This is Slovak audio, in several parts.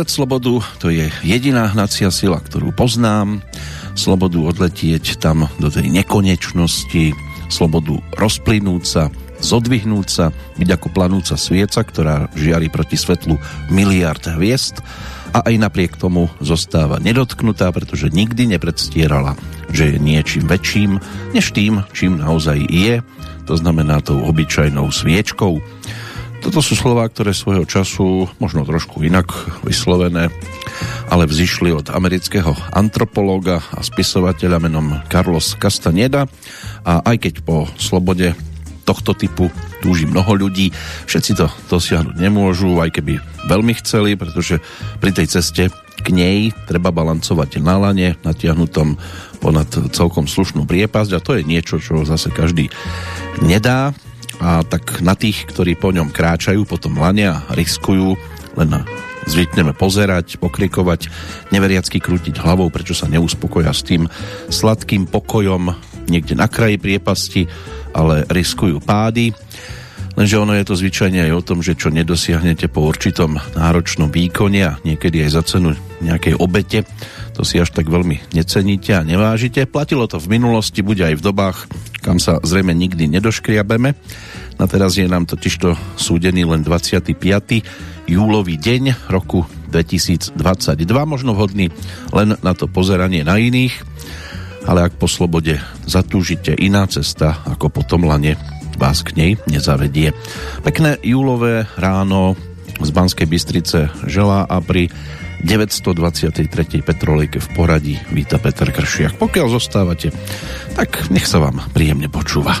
Hľadať slobodu to je jediná hnacia sila, ktorú poznám. Slobodu odletieť tam do tej nekonečnosti, slobodu rozplynúť sa, zodvihnúť sa, byť ako planúca svieca, ktorá žiari proti svetlu miliard hviezd a aj napriek tomu zostáva nedotknutá, pretože nikdy nepredstierala, že je niečím väčším, než tým, čím naozaj je, to znamená tou obyčajnou sviečkou. Toto sú slová, ktoré svojho času, možno trošku inak vyslovené, ale vzýšli od amerického antropológa a spisovateľa menom Carlos Castaneda. A aj keď po slobode tohto typu túži mnoho ľudí, všetci to dosiahnuť nemôžu, aj keby veľmi chceli, pretože pri tej ceste k nej treba balancovať na lane, natiahnutom ponad celkom slušnú priepasť. A to je niečo, čo zase každý nedá a tak na tých, ktorí po ňom kráčajú, potom lania, riskujú, len zvykneme pozerať, pokrikovať, neveriacky krútiť hlavou, prečo sa neuspokoja s tým sladkým pokojom niekde na kraji priepasti, ale riskujú pády. Lenže ono je to zvyčajne aj o tom, že čo nedosiahnete po určitom náročnom výkone a niekedy aj za cenu nejakej obete, to si až tak veľmi neceníte a nevážite. Platilo to v minulosti, buď aj v dobách, kam sa zrejme nikdy nedoškriabeme. Na teraz je nám totižto súdený len 25. júlový deň roku 2022, možno vhodný len na to pozeranie na iných, ale ak po slobode zatúžite iná cesta ako po tom lane, vás k nej nezavedie. Pekné júlové ráno z Banskej Bystrice želá a pri 923. Petrolejke v poradí víta Peter Kršiak. Pokiaľ zostávate, tak nech sa vám príjemne počúva.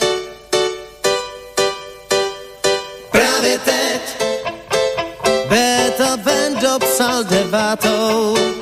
saldevatou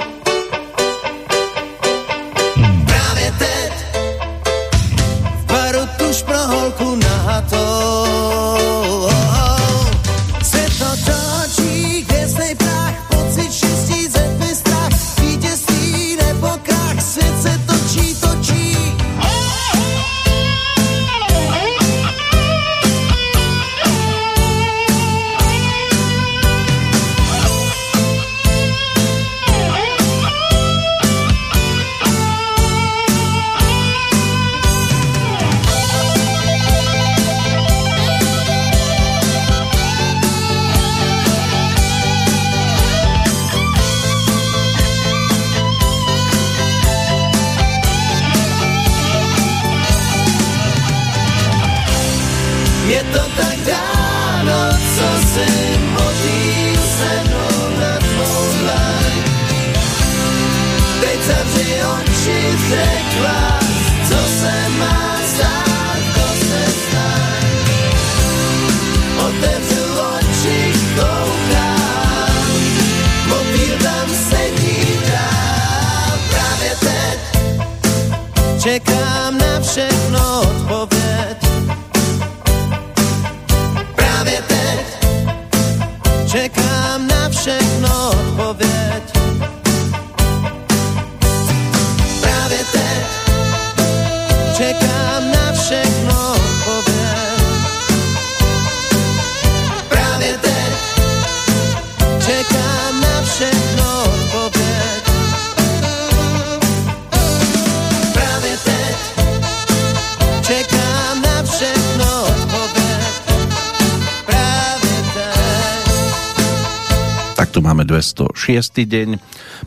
206. deň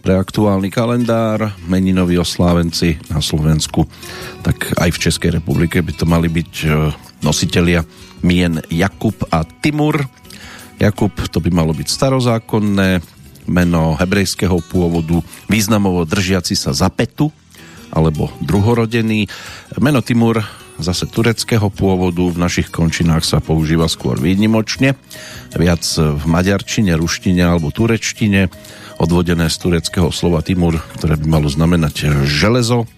pre aktuálny kalendár, meninoví oslávenci na Slovensku, tak aj v Českej republike by to mali byť e, nositelia mien Jakub a Timur. Jakub to by malo byť starozákonné, meno hebrejského pôvodu, významovo držiaci sa za petu, alebo druhorodený. Meno Timur zase tureckého pôvodu, v našich končinách sa používa skôr výnimočne, viac v maďarčine, ruštine alebo turečtine, odvodené z tureckého slova Timur, ktoré by malo znamenať železo.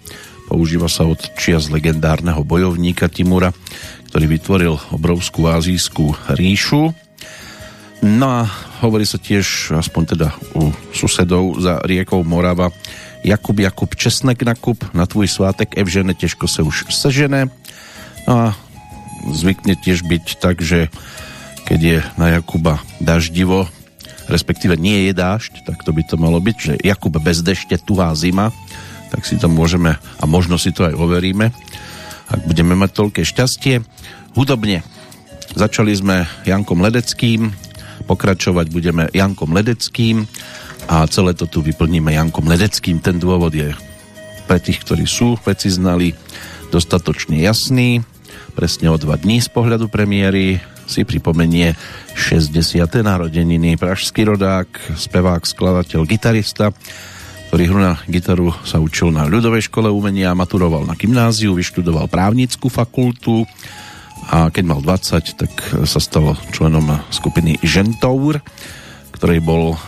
Používa sa od čias legendárneho bojovníka Timura, ktorý vytvoril obrovskú azijskú ríšu. No a hovorí sa tiež, aspoň teda u susedov za riekou Morava, Jakub Jakub Česnek nakup, na tvůj svátek Evžene těžko se už sežene. A zvykne tiež byť tak, že keď je na Jakuba daždivo, respektíve nie je dážď, tak to by to malo byť, že Jakub bez dešte, tuhá zima, tak si to môžeme a možno si to aj overíme, ak budeme mať toľké šťastie. Hudobne začali sme Jankom Ledeckým, pokračovať budeme Jankom Ledeckým a celé to tu vyplníme Jankom Ledeckým. Ten dôvod je pre tých, ktorí sú veci znali dostatočne jasný. Presne o dva dní z pohľadu premiéry si pripomenie 60. narodeniny. Pražský rodák, spevák, skladateľ, gitarista, ktorý hru na gitaru sa učil na ľudovej škole umenia, maturoval na gymnáziu, vyštudoval právnickú fakultu a keď mal 20, tak sa stal členom skupiny Žentour, ktorej bol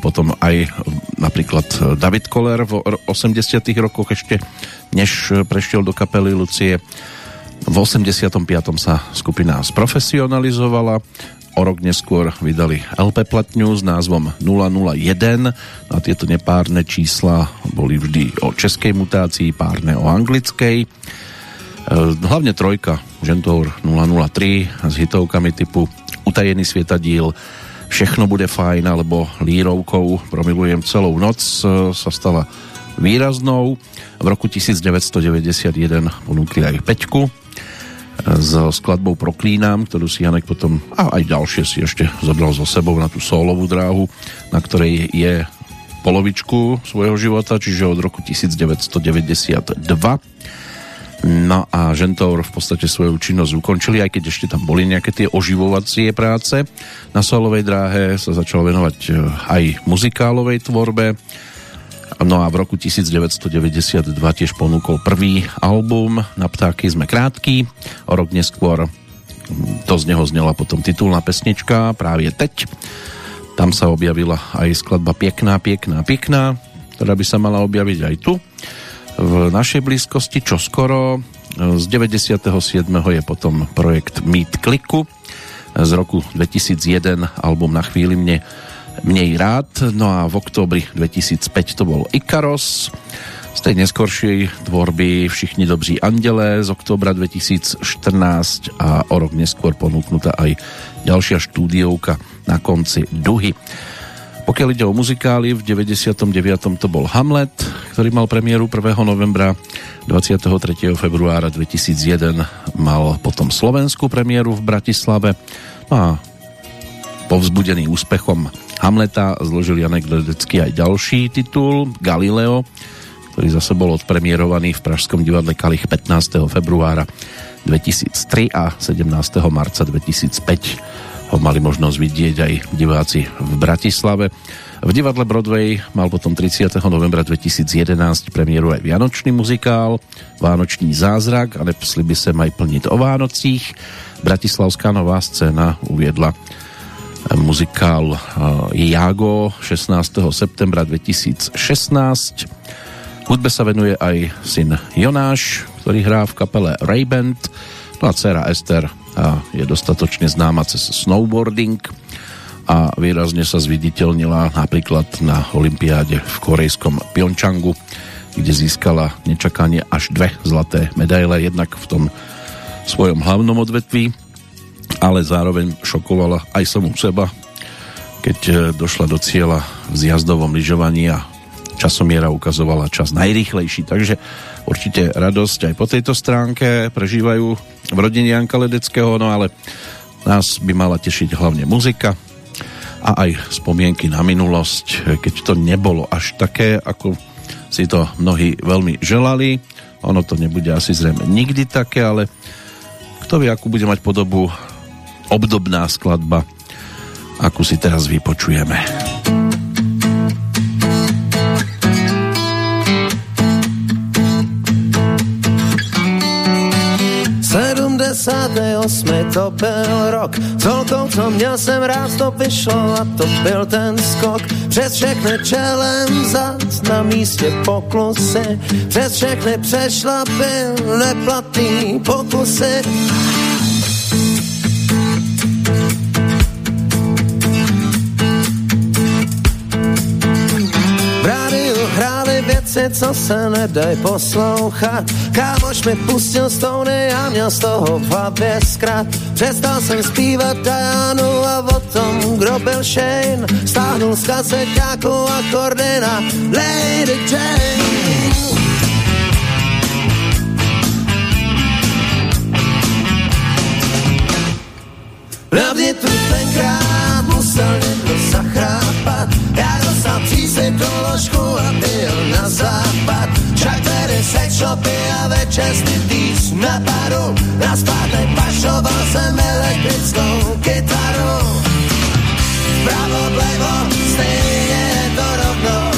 potom aj napríklad David Koller v 80 rokoch ešte, než prešiel do kapely Lucie. V 85. sa skupina sprofesionalizovala, o rok neskôr vydali LP platňu s názvom 001 a tieto nepárne čísla boli vždy o českej mutácii, párne o anglickej. E, hlavne trojka Gentour 003 s hitovkami typu Utajený svietadíl, Všechno bude fajn alebo lírovkou Promilujem celou noc e, sa stala výraznou. V roku 1991 ponúkli aj Peťku e, s skladbou Proklínám, ktorú si Janek potom a aj ďalšie si ešte zobral so sebou na tú solovú dráhu, na ktorej je polovičku svojho života, čiže od roku 1992 No a Žentour v podstate svoju činnosť ukončili, aj keď ešte tam boli nejaké tie oživovacie práce. Na solovej dráhe sa začal venovať e, aj muzikálovej tvorbe. No a v roku 1992 tiež ponúkol prvý album Na ptáky sme krátky. O rok neskôr to z neho znela potom titulná pesnička práve teď. Tam sa objavila aj skladba Pekná, pekná, pekná, ktorá by sa mala objaviť aj tu v našej blízkosti čoskoro. Z 97. je potom projekt Meet Kliku z roku 2001 album Na chvíli mne Mnej rád, no a v októbri 2005 to bol Ikaros z tej neskoršej tvorby Všichni dobří andele z októbra 2014 a o rok neskôr ponúknutá aj ďalšia štúdiovka na konci Duhy. Pokiaľ ide o muzikály, v 99. to bol Hamlet, ktorý mal premiéru 1. novembra, 23. februára 2001 mal potom slovenskú premiéru v Bratislave no a povzbudený úspechom Hamleta zložil Janek Ledecký aj ďalší titul Galileo, ktorý zase bol odpremierovaný v Pražskom divadle Kalich 15. februára 2003 a 17. marca 2005 ho mali možnosť vidieť aj diváci v Bratislave. V divadle Broadway mal potom 30. novembra 2011 premiéru aj Vianočný muzikál Vánočný zázrak a nepsli by sa aj plniť o Vánocích. Bratislavská nová scéna uviedla muzikál Jago 16. septembra 2016. Hudbe sa venuje aj syn Jonáš, ktorý hrá v kapele Ray Band, no a dcera Ester je dostatočne známa cez snowboarding a výrazne sa zviditeľnila napríklad na Olympiáde v korejskom Pyeongchangu, kde získala nečakanie až dve zlaté medaile, jednak v tom svojom hlavnom odvetví, ale zároveň šokovala aj samú seba, keď e, došla do cieľa v zjazdovom lyžovaní a časomiera ukazovala čas najrýchlejší. Takže určite radosť aj po tejto stránke prežívajú v rodine Janka Ledeckého, no ale nás by mala tešiť hlavne muzika. a aj spomienky na minulosť, keď to nebolo až také, ako si to mnohí veľmi želali. Ono to nebude asi zrejme nikdy také, ale kto vie, akú bude mať podobu obdobná skladba, akú si teraz vypočujeme. 78 to byl rok, celkou co měl jsem rád, to vyšlo a to byl ten skok. Přes všechny čelem zad na místě poklusy, přes všechny přešla byl neplatný pokusy. Co se nedaj poslouchat. Kámoš mi pustil stony a měl z toho v hlavě zkrat. Přestal jsem zpívat Dianu a o tom, kdo byl Shane. Stáhnul z kaseťáku akordy na Lady Jane. Hlavně tu tenkrát shopy a večerství týs napadl, na zpátek pašoval jsem elektrickou kytaru. Pravo, plevo, stejně je to rovno,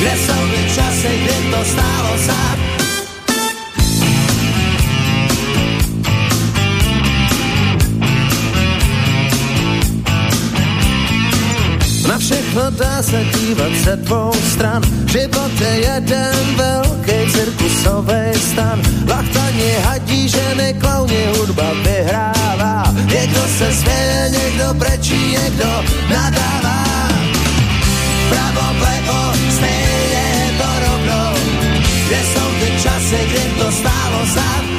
kde ty časy, kdy to stálo za Na všechno dá se dívat se dvou stran. Život je jeden velký cirkusový stan. Lachtani, hadí, ženy, klauni, hudba vyhrává. Někdo se směje, někdo brečí, někdo nadává. Pravo, plevo, stejně to rovno. Kde jsou ty časy, kdy to stálo za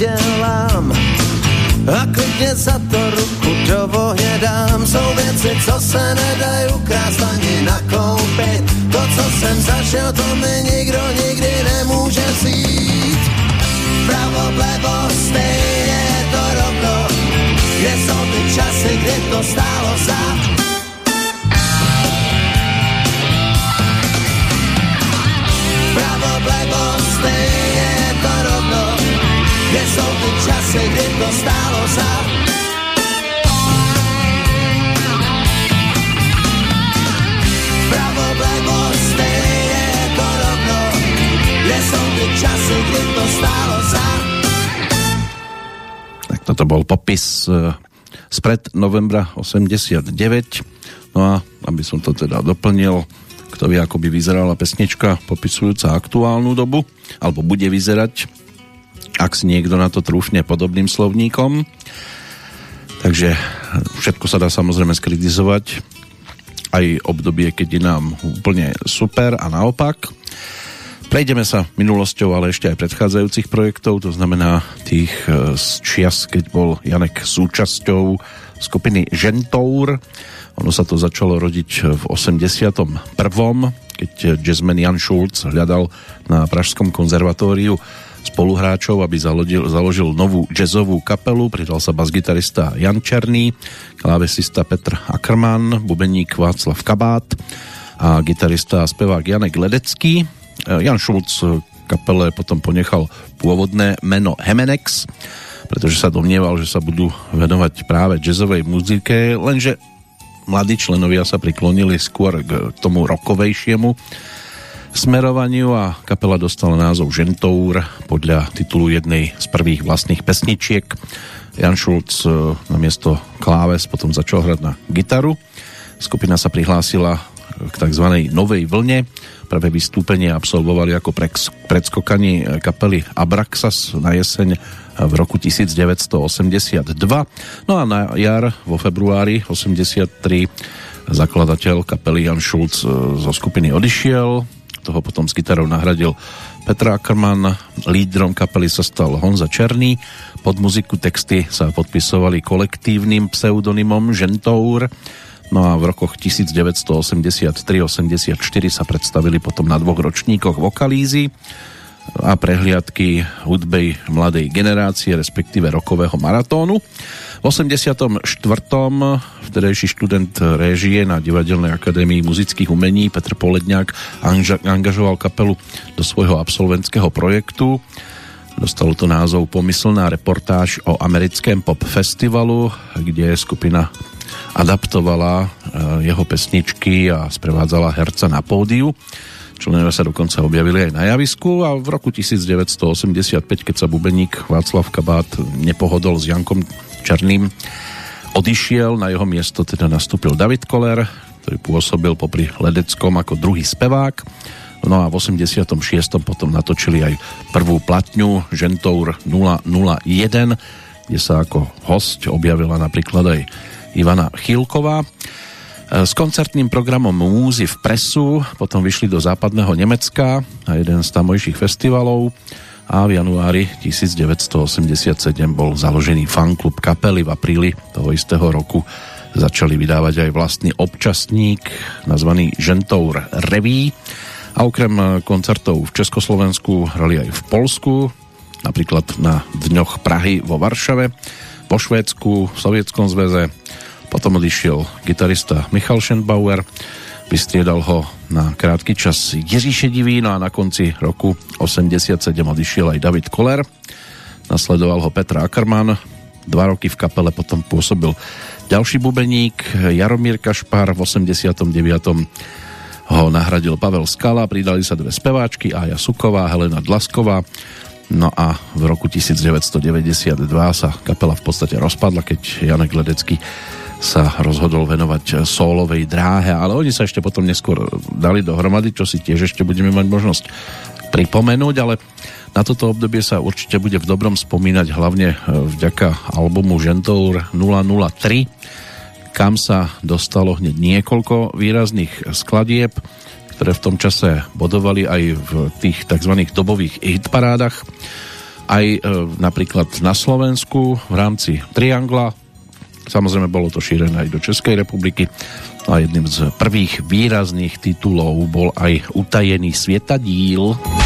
nedělám a klidně za to ruku do ohně dám. Jsou věci, co se nedají ukrást ani nakoupit. To, co jsem zažil, to mi nikdo nikdy nemůže vzít. Pravo, plevo, stejně je to rovno. Kde jsou ty časy, kdy to stálo za rovno Kde to stálo za Tak toto bol popis eh, spred novembra 89 no a aby som to teda doplnil kto vie, ako by vyzerala pesnička popisujúca aktuálnu dobu, alebo bude vyzerať ak si niekto na to trúfne podobným slovníkom. Takže všetko sa dá samozrejme skritizovať aj obdobie, keď je nám úplne super a naopak. Prejdeme sa minulosťou, ale ešte aj predchádzajúcich projektov, to znamená tých e, z čias, keď bol Janek súčasťou skupiny Žentour. Ono sa to začalo rodiť v 81. keď jazzman Jan Schulz hľadal na Pražskom konzervatóriu spoluhráčov, aby založil, založil novú jazzovú kapelu. Pridal sa basgitarista Jan Černý, klávesista Petr Ackermann, bubeník Václav Kabát a gitarista a spevák Janek Ledecký. Jan Šulc kapele potom ponechal pôvodné meno Hemenex, pretože sa domnieval, že sa budú venovať práve jazzovej muzike, lenže mladí členovia sa priklonili skôr k tomu rokovejšiemu smerovaniu a kapela dostala názov Žentour podľa titulu jednej z prvých vlastných pesničiek. Jan Šulc e, na miesto kláves potom začal hrať na gitaru. Skupina sa prihlásila k tzv. novej vlne. Prvé vystúpenie absolvovali ako predskokani kapely Abraxas na jeseň v roku 1982. No a na jar vo februári 83 zakladateľ kapely Jan Schulz zo skupiny odišiel, toho potom s gitarou nahradil Petra Ackermann, lídrom kapely sa stal Honza Černý, pod muziku texty sa podpisovali kolektívnym pseudonymom Žentour, no a v rokoch 1983-84 sa predstavili potom na dvoch ročníkoch vokalízy a prehliadky hudbej mladej generácie, respektíve rokového maratónu. V 84. vtedejší študent réžie na Divadelnej akadémii muzických umení Petr Poledňák angažoval kapelu do svojho absolventského projektu Dostalo to názov Pomyslná reportáž o americkém pop festivalu, kde skupina adaptovala eh, jeho pesničky a sprevádzala herca na pódiu. Členovia sa dokonca objavili aj na javisku a v roku 1985, keď sa bubeník Václav Kabát nepohodol s Jankom Černým, odišiel, na jeho miesto teda nastúpil David Koller, ktorý pôsobil popri Ledeckom ako druhý spevák No a v 86. potom natočili aj prvú platňu Žentour 001, kde sa ako host objavila napríklad aj Ivana Chýlková. E, s koncertným programom Múzy v presu potom vyšli do západného Nemecka na jeden z tamojších festivalov a v januári 1987 bol založený fanklub kapely v apríli toho istého roku začali vydávať aj vlastný občasník nazvaný Žentour Reví a okrem koncertov v Československu hrali aj v Polsku, napríklad na Dňoch Prahy vo Varšave, vo Švédsku, v Sovietskom zväze. Potom odišiel gitarista Michal Schenbauer, vystriedal ho na krátky čas Jiří Šedivý, no a na konci roku 87 odišiel aj David Koller. Nasledoval ho Petra Ackermann, dva roky v kapele potom pôsobil ďalší bubeník Jaromír Kašpar v 89 ho nahradil Pavel Skala, pridali sa dve speváčky, Aja Suková, Helena Dlasková. No a v roku 1992 sa kapela v podstate rozpadla, keď Janek Ledecký sa rozhodol venovať sólovej dráhe, ale oni sa ešte potom neskôr dali dohromady, čo si tiež ešte budeme mať možnosť pripomenúť, ale na toto obdobie sa určite bude v dobrom spomínať hlavne vďaka albumu Žentour 003, kam sa dostalo hneď niekoľko výrazných skladieb, ktoré v tom čase bodovali aj v tých tzv. dobových hitparádach. Aj e, napríklad na Slovensku v rámci Triangla. Samozrejme bolo to šírené aj do Českej republiky. A jedným z prvých výrazných titulov bol aj Utajený svietadíl. díl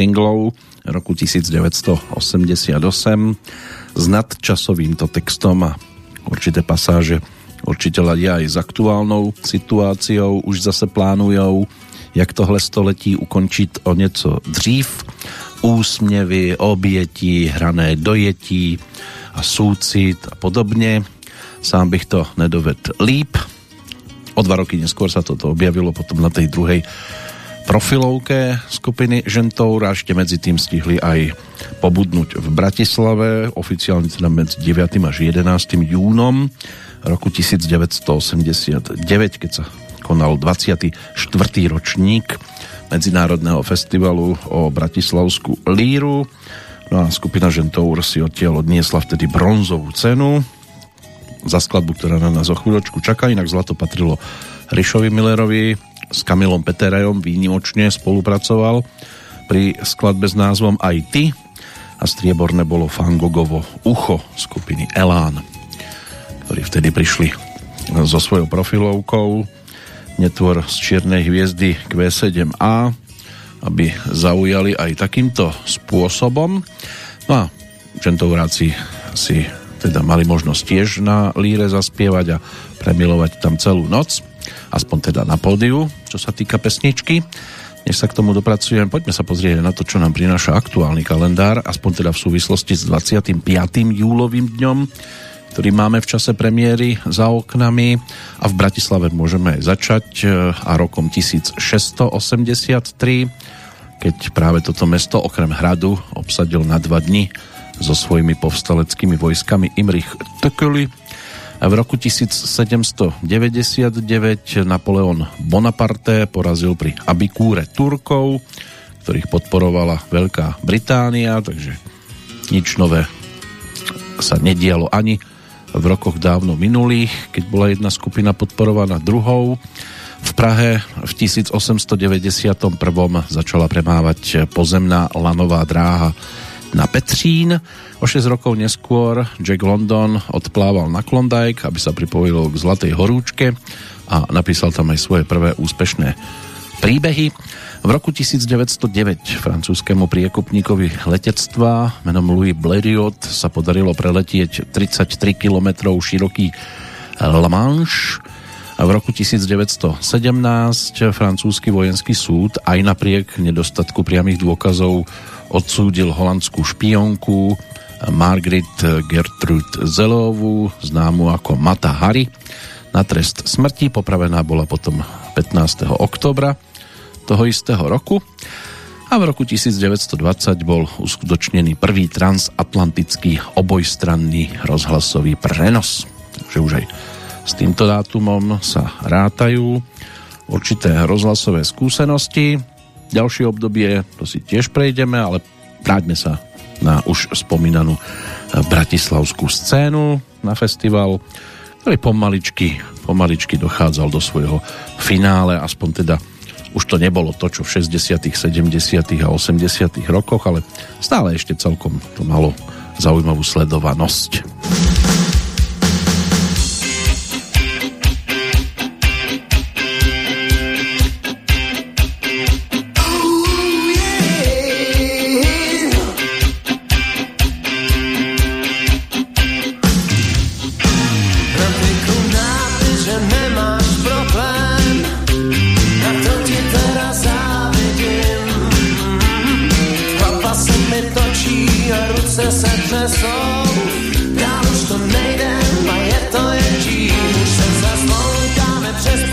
singlov roku 1988 s nadčasovým to textom a určité pasáže určite ladia aj s aktuálnou situáciou, už zase plánujou, jak tohle století ukončiť o něco dřív. Úsměvy, obětí, hrané dojetí a súcit a podobne. Sám bych to nedoved líp. O dva roky neskôr sa toto objavilo potom na tej druhej profilovke skupiny Žentour a ešte medzi tým stihli aj pobudnúť v Bratislave, oficiálne teda medzi 9. až 11. júnom roku 1989, keď sa konal 24. ročník Medzinárodného festivalu o Bratislavskú líru. No a skupina Žentour si odtiaľ odniesla vtedy bronzovú cenu za skladbu, ktorá na nás o chvíľočku čaká, inak zlato patrilo Rišovi Millerovi, s Kamilom Peterajom výnimočne spolupracoval pri skladbe s názvom Aj ty a strieborné bolo Fangogovo Ucho skupiny Elán, ktorí vtedy prišli so svojou profilovkou netvor z Čiernej hviezdy Q7A, aby zaujali aj takýmto spôsobom. No a čentovráci si teda mali možnosť tiež na líre zaspievať a premilovať tam celú noc, aspoň teda na pódiu, čo sa týka pesničky. Než sa k tomu dopracujem, poďme sa pozrieť na to, čo nám prináša aktuálny kalendár, aspoň teda v súvislosti s 25. júlovým dňom, ktorý máme v čase premiéry za oknami a v Bratislave môžeme začať e, a rokom 1683, keď práve toto mesto okrem hradu obsadil na dva dni so svojimi povstaleckými vojskami Imrich Tököly. V roku 1799 Napoleon Bonaparte porazil pri Abikúre Turkov, ktorých podporovala Veľká Británia, takže nič nové sa nedialo ani v rokoch dávno minulých, keď bola jedna skupina podporovaná druhou. V Prahe v 1891. začala premávať pozemná lanová dráha na Petřín. O 6 rokov neskôr Jack London odplával na Klondike, aby sa pripojil k Zlatej horúčke a napísal tam aj svoje prvé úspešné príbehy. V roku 1909 francúzskému priekupníkovi letectva menom Louis Blériot sa podarilo preletieť 33 km široký La Manche a v roku 1917 francúzsky vojenský súd aj napriek nedostatku priamých dôkazov odsúdil holandskú špionku Margaret Gertrude Zelovu, známu ako Mata Hari, na trest smrti. Popravená bola potom 15. oktobra toho istého roku a v roku 1920 bol uskutočnený prvý transatlantický obojstranný rozhlasový prenos. Takže už aj s týmto dátumom sa rátajú určité rozhlasové skúsenosti. Ďalšie obdobie, to si tiež prejdeme, ale vráťme sa na už spomínanú bratislavskú scénu na festival, ktorý pomaličky, pomaličky dochádzal do svojho finále, aspoň teda už to nebolo to, čo v 60., 70. a 80. rokoch, ale stále ešte celkom to malo zaujímavú sledovanosť. prší a ruce se třesou. Dál už to nejde a je to jen tím, už se zas přes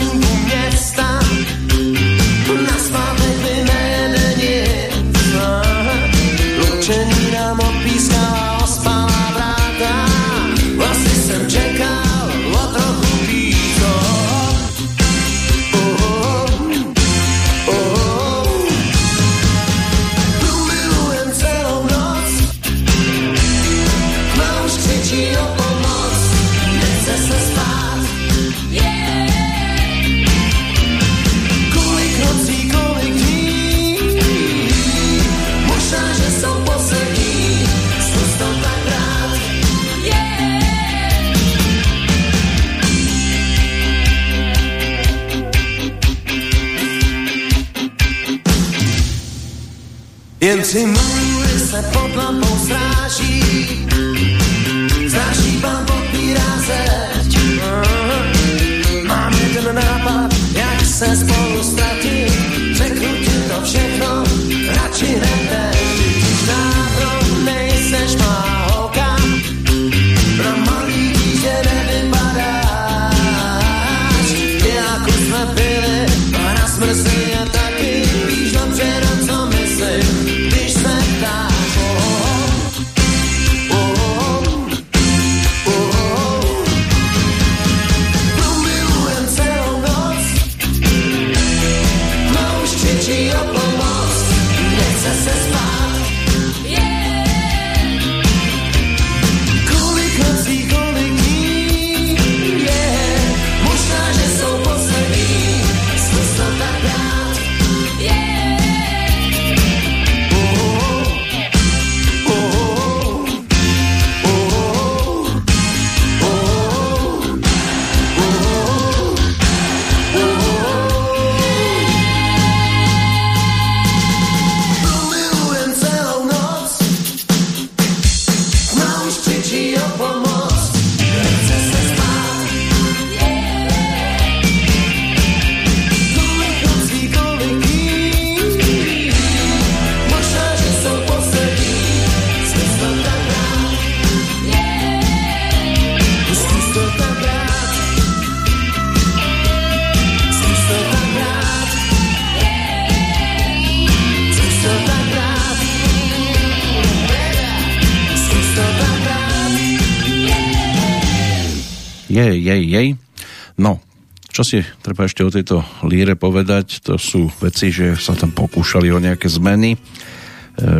treba ešte o tejto líre povedať, to sú veci, že sa tam pokúšali o nejaké zmeny. E,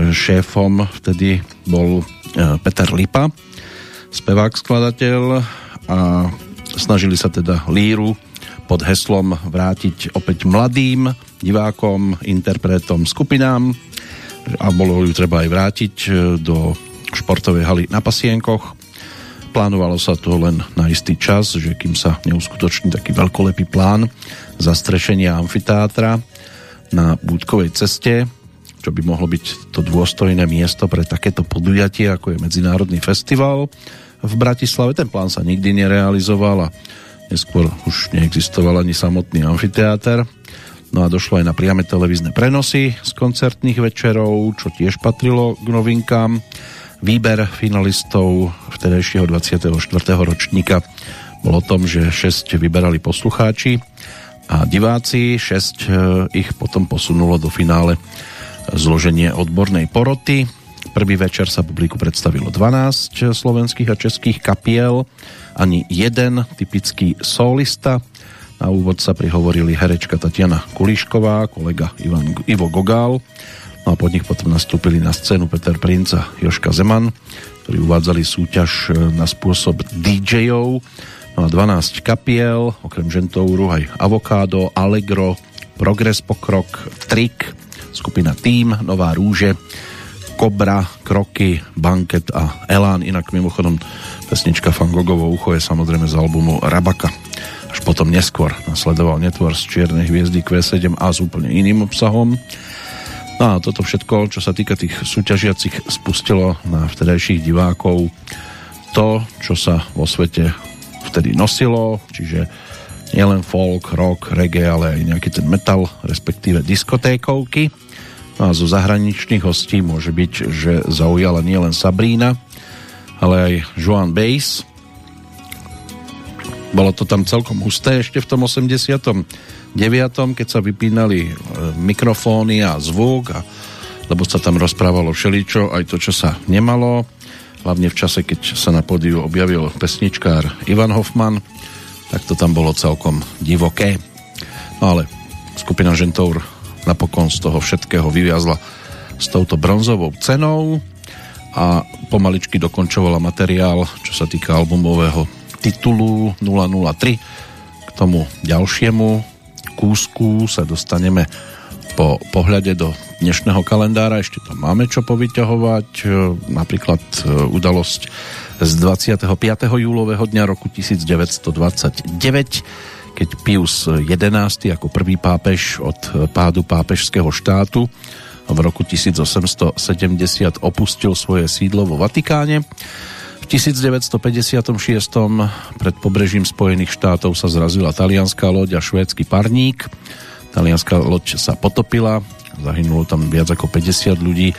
Šéfom vtedy bol e, Peter Lipa, spevák, skladateľ a snažili sa teda líru pod heslom vrátiť opäť mladým divákom, interpretom, skupinám a bolo ju treba aj vrátiť e, do športovej haly na Pasienkoch. Plánovalo sa to len na istý čas, že kým sa neuskutoční taký veľkolepý plán zastrešenia amfiteátra na Búdkovej ceste, čo by mohlo byť to dôstojné miesto pre takéto podujatie, ako je Medzinárodný festival v Bratislave. Ten plán sa nikdy nerealizoval a neskôr už neexistoval ani samotný amfiteáter. No a došlo aj na priame televízne prenosy z koncertných večerov, čo tiež patrilo k novinkám. Výber finalistov vtedajšieho 24. ročníka bol o tom, že 6 vyberali poslucháči a diváci, 6 ich potom posunulo do finále zloženie odbornej poroty. Prvý večer sa publiku predstavilo 12 slovenských a českých kapiel, ani jeden typický solista. Na úvod sa prihovorili herečka Tatiana Kulišková, kolega Ivan, Ivo Gogál, no a pod nich potom nastúpili na scénu Peter Princ a Joška Zeman, ktorí uvádzali súťaž na spôsob DJ-ov. No a 12 kapiel, okrem Žentouru aj Avokádo, Allegro, Progress Pokrok, Trik, skupina Team, Nová rúže, Kobra, Kroky, Banket a Elán. Inak mimochodom pesnička Fangogovo ucho je samozrejme z albumu Rabaka. Až potom neskôr nasledoval netvor z Čiernej hviezdy Q7 a s úplne iným obsahom. No a toto všetko, čo sa týka tých súťažiacich, spustilo na vtedajších divákov to, čo sa vo svete vtedy nosilo, čiže nielen folk, rock, reggae, ale aj nejaký ten metal, respektíve diskotékovky. No a zo zahraničných hostí môže byť, že zaujala nielen Sabrína, ale aj Joan Bass. Bolo to tam celkom husté ešte v tom 89. keď sa vypínali mikrofóny a zvuk, a, lebo sa tam rozprávalo všeličo, aj to, čo sa nemalo. Hlavne v čase, keď sa na pódiu objavil pesničkár Ivan Hoffman, tak to tam bolo celkom divoké. No ale skupina Žentour napokon z toho všetkého vyviazla s touto bronzovou cenou a pomaličky dokončovala materiál, čo sa týka albumového titulu 003. K tomu ďalšiemu kúsku sa dostaneme po pohľade do dnešného kalendára. Ešte tam máme čo povyťahovať. Napríklad udalosť z 25. júlového dňa roku 1929, keď Pius XI ako prvý pápež od pádu pápežského štátu v roku 1870 opustil svoje sídlo vo Vatikáne. V 1956 pred pobrežím Spojených štátov sa zrazila talianská loď a švédsky parník. Talianská loď sa potopila, zahynulo tam viac ako 50 ľudí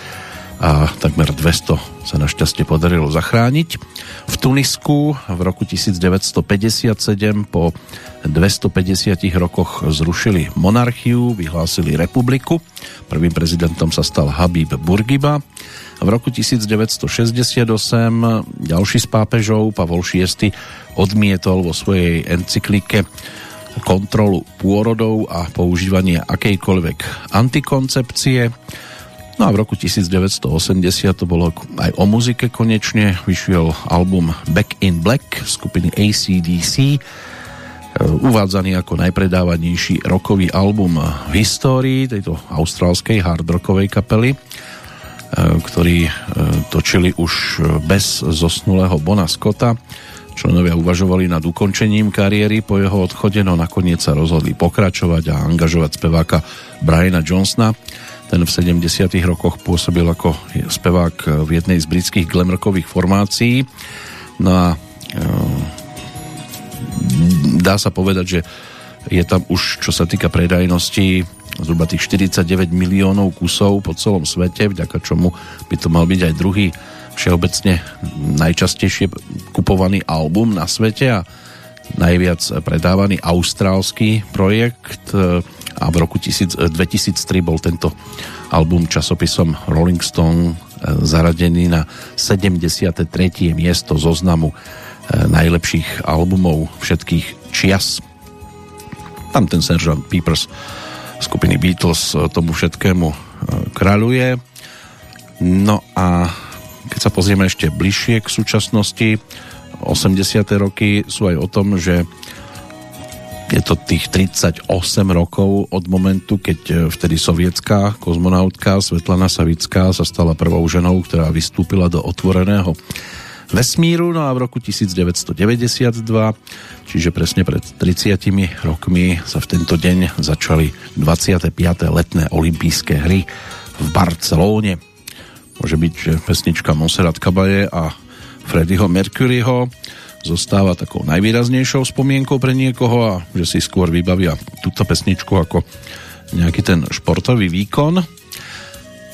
a takmer 200 sa našťastie podarilo zachrániť. V Tunisku v roku 1957 po 250 rokoch zrušili monarchiu, vyhlásili republiku. Prvým prezidentom sa stal Habib Bourguiba. V roku 1968 ďalší z pápežov, Pavol VI, odmietol vo svojej encyklike kontrolu pôrodov a používanie akejkoľvek antikoncepcie. No a v roku 1980 to bolo aj o muzike konečne. Vyšiel album Back in Black skupiny ACDC, e, uvádzaný ako najpredávanejší rokový album v histórii tejto austrálskej hard rockovej kapely, e, ktorí e, točili už bez zosnulého Bona Scotta. Členovia uvažovali nad ukončením kariéry po jeho odchode, no nakoniec sa rozhodli pokračovať a angažovať speváka Briana Johnsona ten v 70. rokoch pôsobil ako spevák v jednej z britských glamrockových formácií. No a e, dá sa povedať, že je tam už, čo sa týka predajnosti, zhruba tých 49 miliónov kusov po celom svete, vďaka čomu by to mal byť aj druhý všeobecne najčastejšie kupovaný album na svete a najviac predávaný austrálsky projekt e, a v roku 2003 bol tento album časopisom Rolling Stone e, zaradený na 73. miesto zoznamu e, najlepších albumov všetkých čias. Tam ten Sgt. Peepers skupiny Beatles tomu všetkému kráľuje. No a keď sa pozrieme ešte bližšie k súčasnosti, 80. roky sú aj o tom, že je to tých 38 rokov od momentu, keď e, vtedy sovietská kozmonautka Svetlana Savická sa stala prvou ženou, ktorá vystúpila do otvoreného vesmíru, no a v roku 1992, čiže presne pred 30 rokmi sa v tento deň začali 25. letné olympijské hry v Barcelóne. Môže byť, že pesnička Monserrat Caballé a Freddieho Mercuryho zostáva takou najvýraznejšou spomienkou pre niekoho a že si skôr vybavia túto pesničku ako nejaký ten športový výkon.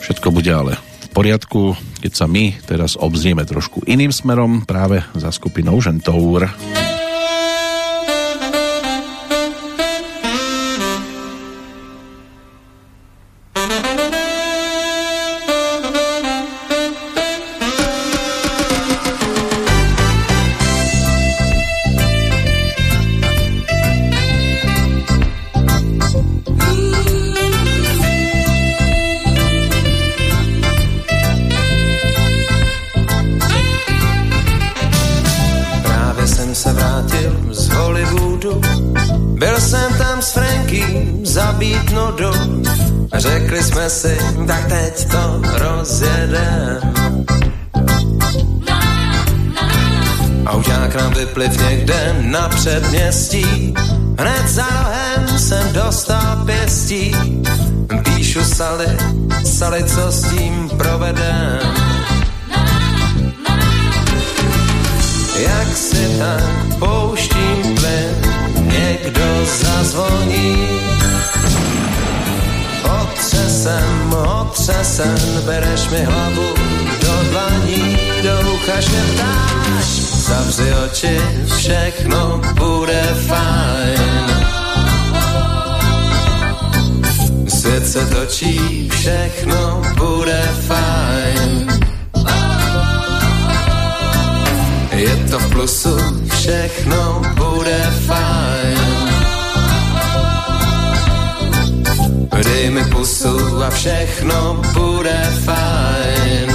Všetko bude ale v poriadku, keď sa my teraz obzrieme trošku iným smerom práve za skupinou Žentour. Žentour. Mi hlavu do dlaní, do ucha šeptáš zavři oči, všechno bude fajn. Svět se točí, všechno bude fajn. Je to v plusu, všechno a všechno bude fajn.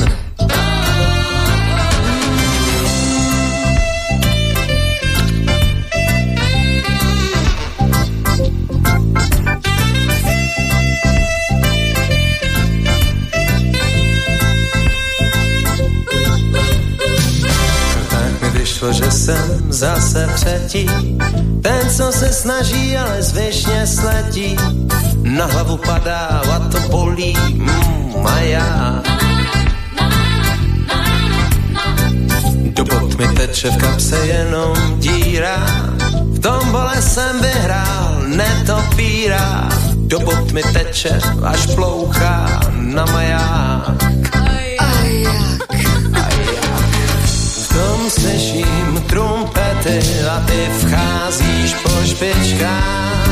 Vyšlo, že jsem zase třetí, ten, co se snaží, ale zvyšně sletí. Na hlavu padá a to bolí, mm, a já. Do bot mi teče v kapse jenom díra, v tom bole jsem vyhrál, netopíra. Do bot mi teče, až plouchá na maják. Tom slyším trumpety a ty vcházíš po špičkách.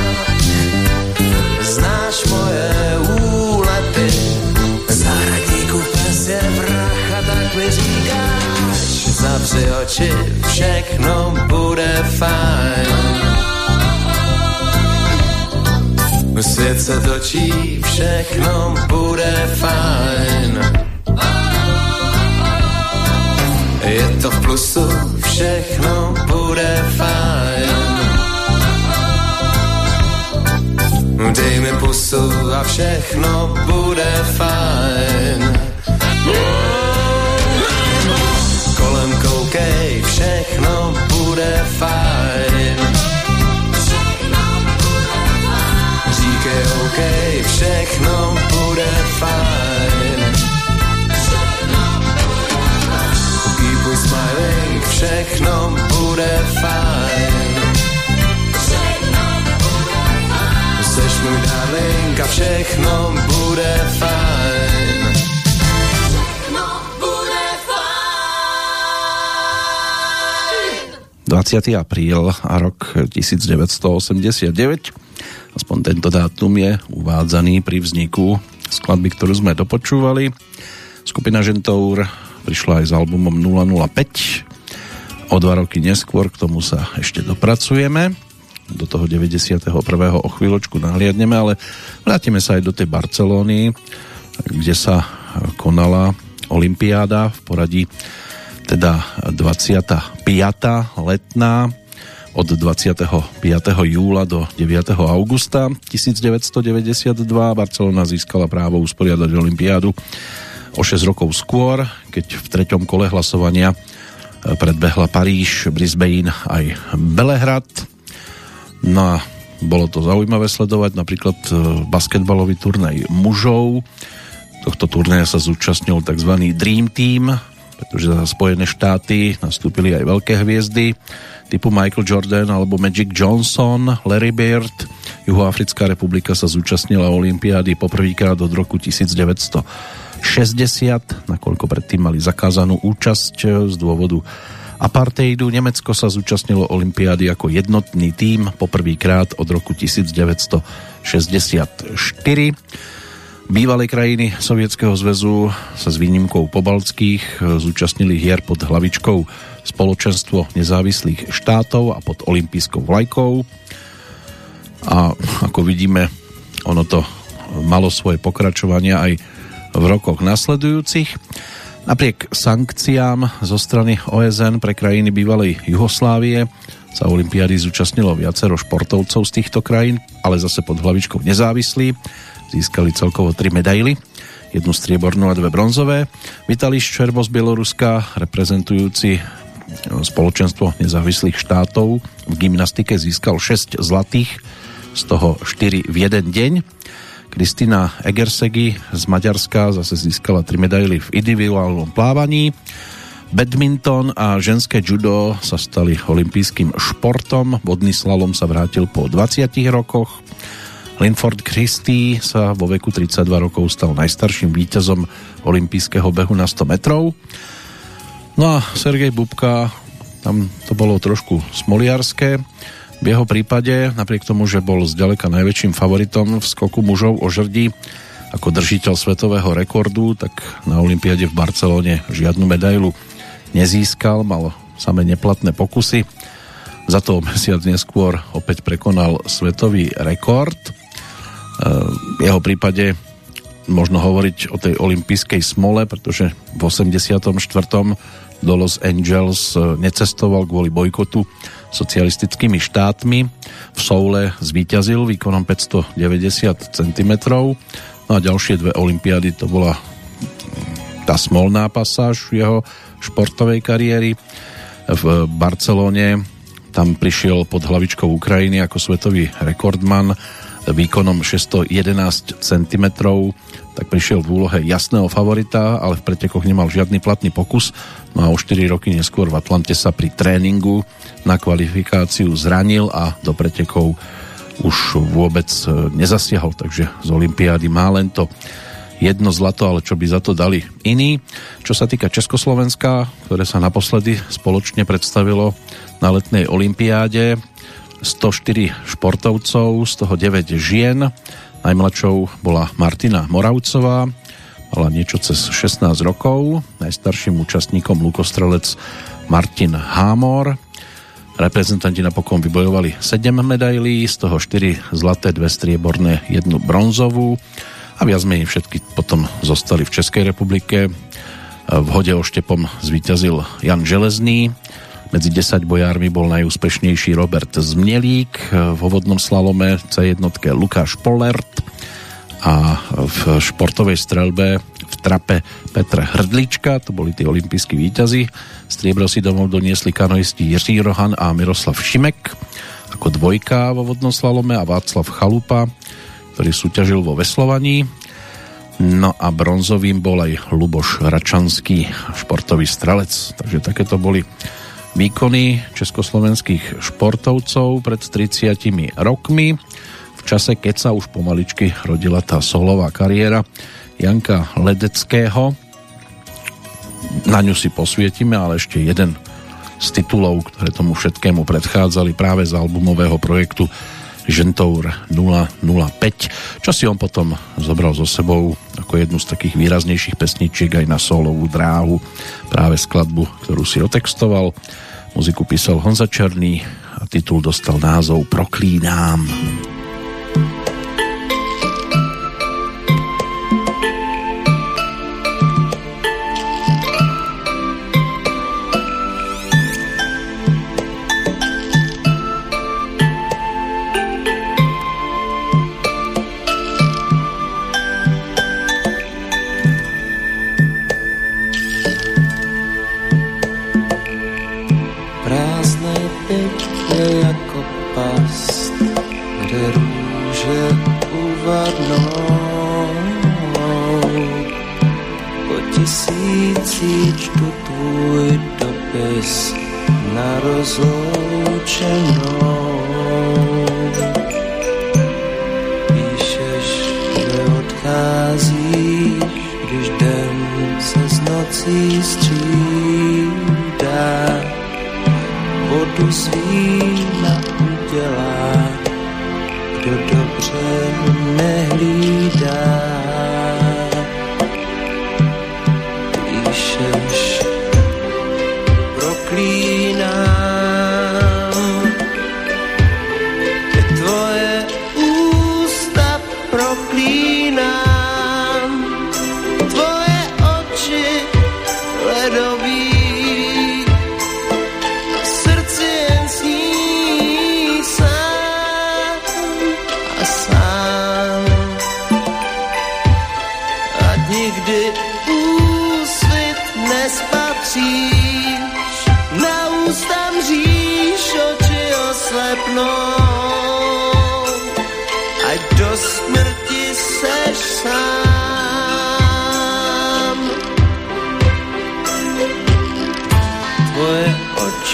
Znáš moje úlety, zahradníku pes je vrach a tak mi říkáš. Zavři oči, všechno bude fajn. Svět se točí, všechno bude fajn. Je to v plusu, všechno bude fajn. Dej mi pusu a všechno bude fajn. Kolem koukej, všechno bude fajn. Říkej OK, všechno bude fajn. Všechno bude fajn. Seš můj darling a všechno bude fajn. 20. apríl a rok 1989. Aspoň tento dátum je uvádzaný pri vzniku skladby, ktorú sme dopočúvali. Skupina Žentour prišla aj s albumom 005. O dva roky neskôr k tomu sa ešte dopracujeme. Do toho 91. o chvíľočku nahliadneme, ale vrátime sa aj do tej Barcelóny, kde sa konala Olympiáda v poradí teda 25. letná od 25. júla do 9. augusta 1992 Barcelona získala právo usporiadať Olympiádu o 6 rokov skôr, keď v treťom kole hlasovania predbehla Paríž, Brisbane aj Belehrad. No a bolo to zaujímavé sledovať napríklad e, basketbalový turnaj mužov. Tohto turnaja sa zúčastnil tzv. Dream Team, pretože za Spojené štáty nastúpili aj veľké hviezdy typu Michael Jordan alebo Magic Johnson, Larry Bird. Juhoafrická republika sa zúčastnila Olympiády poprvýkrát od roku 1900 60, nakoľko predtým mali zakázanú účasť e, z dôvodu apartheidu. Nemecko sa zúčastnilo Olympiády ako jednotný tím poprvýkrát od roku 1964. Bývalé krajiny Sovietskeho zväzu sa s výnimkou pobaltských e, zúčastnili hier pod hlavičkou Spoločenstvo nezávislých štátov a pod olympijskou vlajkou. A ako vidíme, ono to malo svoje pokračovania aj v rokoch nasledujúcich. Napriek sankciám zo strany OSN pre krajiny bývalej Juhoslávie sa Olympiády zúčastnilo viacero športovcov z týchto krajín, ale zase pod hlavičkou nezávislí. Získali celkovo tri medaily, jednu striebornú a dve bronzové. Vitali Ščerbo z Bieloruska, reprezentujúci spoločenstvo nezávislých štátov v gymnastike získal 6 zlatých, z toho 4 v jeden deň. Kristina Egersegi z Maďarska zase získala tri medaily v individuálnom plávaní. Badminton a ženské judo sa stali olympijským športom. Vodný slalom sa vrátil po 20 rokoch. Linford Christie sa vo veku 32 rokov stal najstarším víťazom olympijského behu na 100 metrov. No a Sergej Bubka, tam to bolo trošku smoliarské v jeho prípade, napriek tomu, že bol zďaleka najväčším favoritom v skoku mužov o žrdí ako držiteľ svetového rekordu, tak na Olympiade v Barcelone žiadnu medailu nezískal, mal samé neplatné pokusy. Za to mesiac neskôr opäť prekonal svetový rekord. E, v jeho prípade možno hovoriť o tej olympijskej smole, pretože v 84. do Los Angeles necestoval kvôli bojkotu socialistickými štátmi. V Soule zvíťazil výkonom 590 cm. No a ďalšie dve olympiády to bola tá smolná pasáž jeho športovej kariéry. v Barcelóne. Tam prišiel pod hlavičkou Ukrajiny ako svetový rekordman výkonom 611 cm, tak prišiel v úlohe jasného favorita, ale v pretekoch nemal žiadny platný pokus. No a o 4 roky neskôr v Atlante sa pri tréningu na kvalifikáciu zranil a do pretekov už vôbec e, nezasiahol, takže z Olympiády má len to jedno zlato, ale čo by za to dali iní. Čo sa týka Československa, ktoré sa naposledy spoločne predstavilo na letnej olympiáde, 104 športovcov, z toho 9 žien. Najmladšou bola Martina Moravcová, mala niečo cez 16 rokov. Najstarším účastníkom lukostrelec Martin Hámor. Reprezentanti napokon vybojovali 7 medailí, z toho 4 zlaté, 2 strieborné, jednu bronzovú a viac menej všetky potom zostali v Českej republike. V hode oštepom zvíťazil Jan Železný, medzi 10 bojármi bol najúspešnejší Robert Zmnelík, v vodnom slalome C1 Lukáš Polert a v športovej strelbe v trape Petr Hrdlička, to boli tí olimpijskí výťazi. Striebro si domov doniesli kanoisti Jiří Rohan a Miroslav Šimek ako dvojka vo vodnom slalome a Václav Chalupa, ktorý súťažil vo veslovaní. No a bronzovým bol aj Luboš Račanský, športový strelec. Takže takéto boli výkony československých športovcov pred 30 rokmi čase, keď sa už pomaličky rodila tá solová kariéra Janka Ledeckého. Na ňu si posvietime, ale ešte jeden z titulov, ktoré tomu všetkému predchádzali práve z albumového projektu Žentour 005, čo si on potom zobral so sebou ako jednu z takých výraznejších pesničiek aj na solovú dráhu, práve skladbu, ktorú si otextoval Muziku písal Honza Černý a titul dostal názov Proklínám. Tak,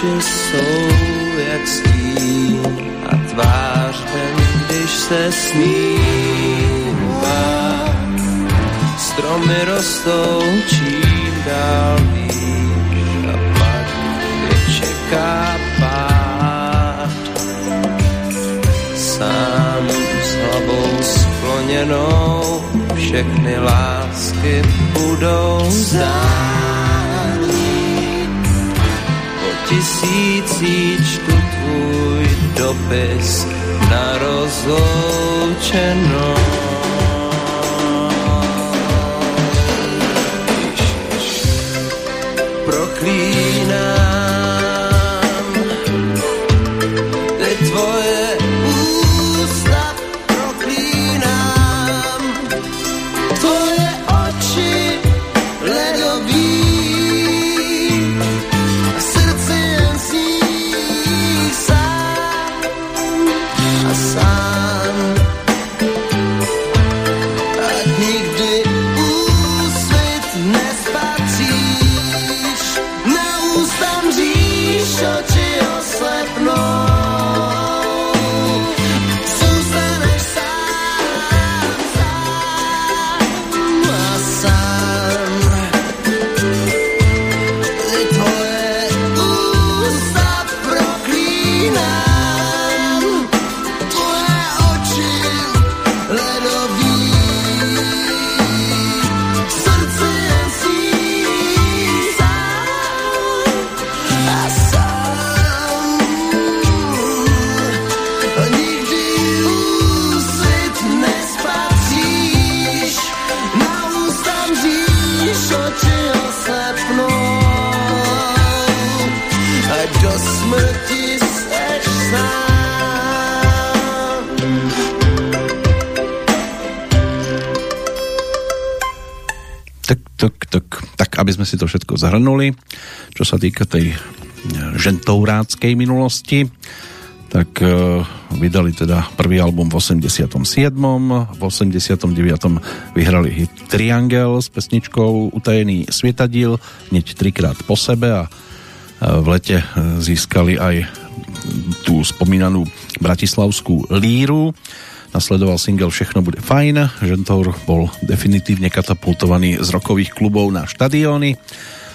oči jsou jak stín a tvář ten, když se smívá. Stromy rostou čím dál výš a pak je čeká pád. Sám s hlavou skloněnou všechny lásky budou zdát. tisící čtu tvůj dopis na rozloučenou. Všetko zhrnuli, čo sa týka tej e, žentouráckej minulosti, tak e, vydali teda prvý album v 87. V 89. vyhrali hit Triangel s pesničkou Utajený svietadíl, hneď trikrát po sebe a e, v lete získali aj tú spomínanú bratislavskú líru Nasledoval single Všechno bude fajn. Žentour bol definitívne katapultovaný z rokových klubov na štadióny.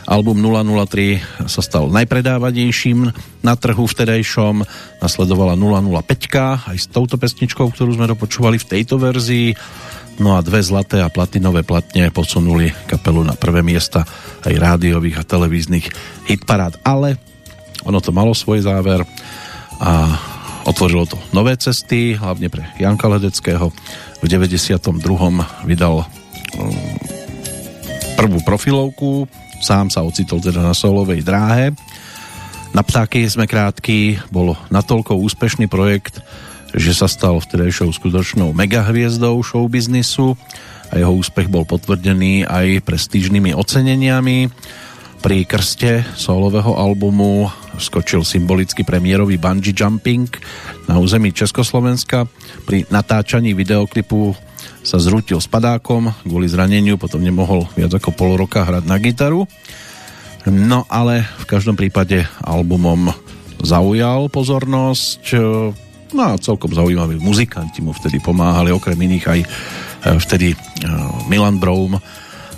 Album 003 sa stal najpredávanejším na trhu vtedajšom. Nasledovala 005 aj s touto pesničkou, ktorú sme dopočúvali v tejto verzii. No a dve zlaté a platinové platne posunuli kapelu na prvé miesta aj rádiových a televíznych hitparád. Ale ono to malo svoj záver a Otvorilo to nové cesty, hlavne pre Janka Ledeckého. V 92. vydal um, prvú profilovku, sám sa ocitol teda na solovej dráhe. Na ptáky sme krátky, bol natoľko úspešný projekt, že sa stal vtedajšou skutočnou megahviezdou showbiznisu a jeho úspech bol potvrdený aj prestížnymi oceneniami. Pri krste solového albumu skočil symbolicky premiérový bungee jumping na území Československa. Pri natáčaní videoklipu sa zrútil s padákom kvôli zraneniu, potom nemohol viac ako pol roka hrať na gitaru. No ale v každom prípade albumom zaujal pozornosť no a celkom zaujímaví muzikanti mu vtedy pomáhali, okrem iných aj eh, vtedy eh, Milan Broum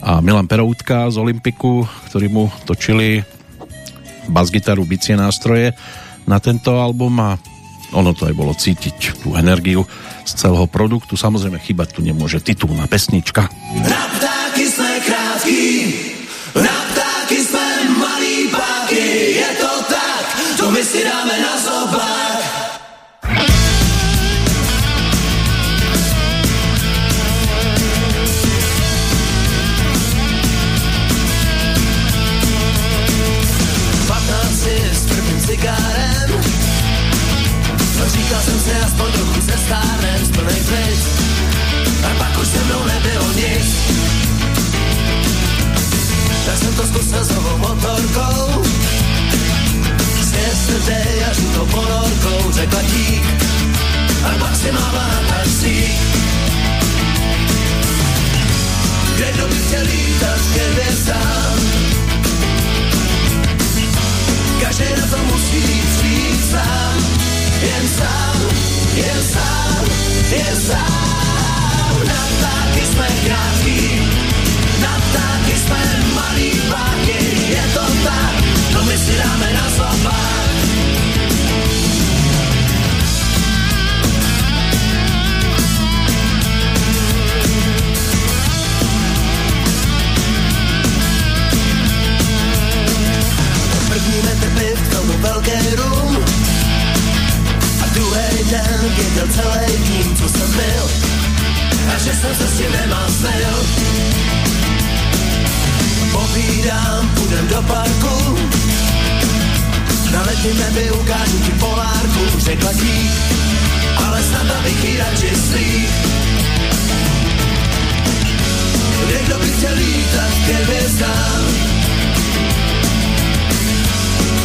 a Milan Peroutka z Olympiku, ktorí mu točili bas-gitaru, bicie nástroje na tento album a ono to aj bolo cítiť, tú energiu z celého produktu. Samozrejme, chyba tu nemôže titulná pesnička. Na ptáky sme krátky, na ptáky sme malí páky, je to tak, to my si dáme na Aspoň trochu se stárnem, splnej pryč. A pak už se mnou nebylo nic. Tak jsem to zkusil s novou motorkou. S yesterday a žlutou ponorkou řekla dík. A pak si máva na taxík. Kde kdo by chtěl lítat ke hvězdám. Každý na to musí přijít sám jen sám, jen sám, jen sám. Na ptáky jsme krátký, na ptáky jsme malý páky, je to tak, to my si dáme na zobák. První metr piv, k tomu velké rum, druhý den věděl celý tým, co jsem byl a že jsem se s tím nemazlil. Povídám, půjdem do parku, na letním nebi ukážu ti polárku, řekla ti, ale snad ji radši slík. Někdo by chtěl lítat ke hvězdám,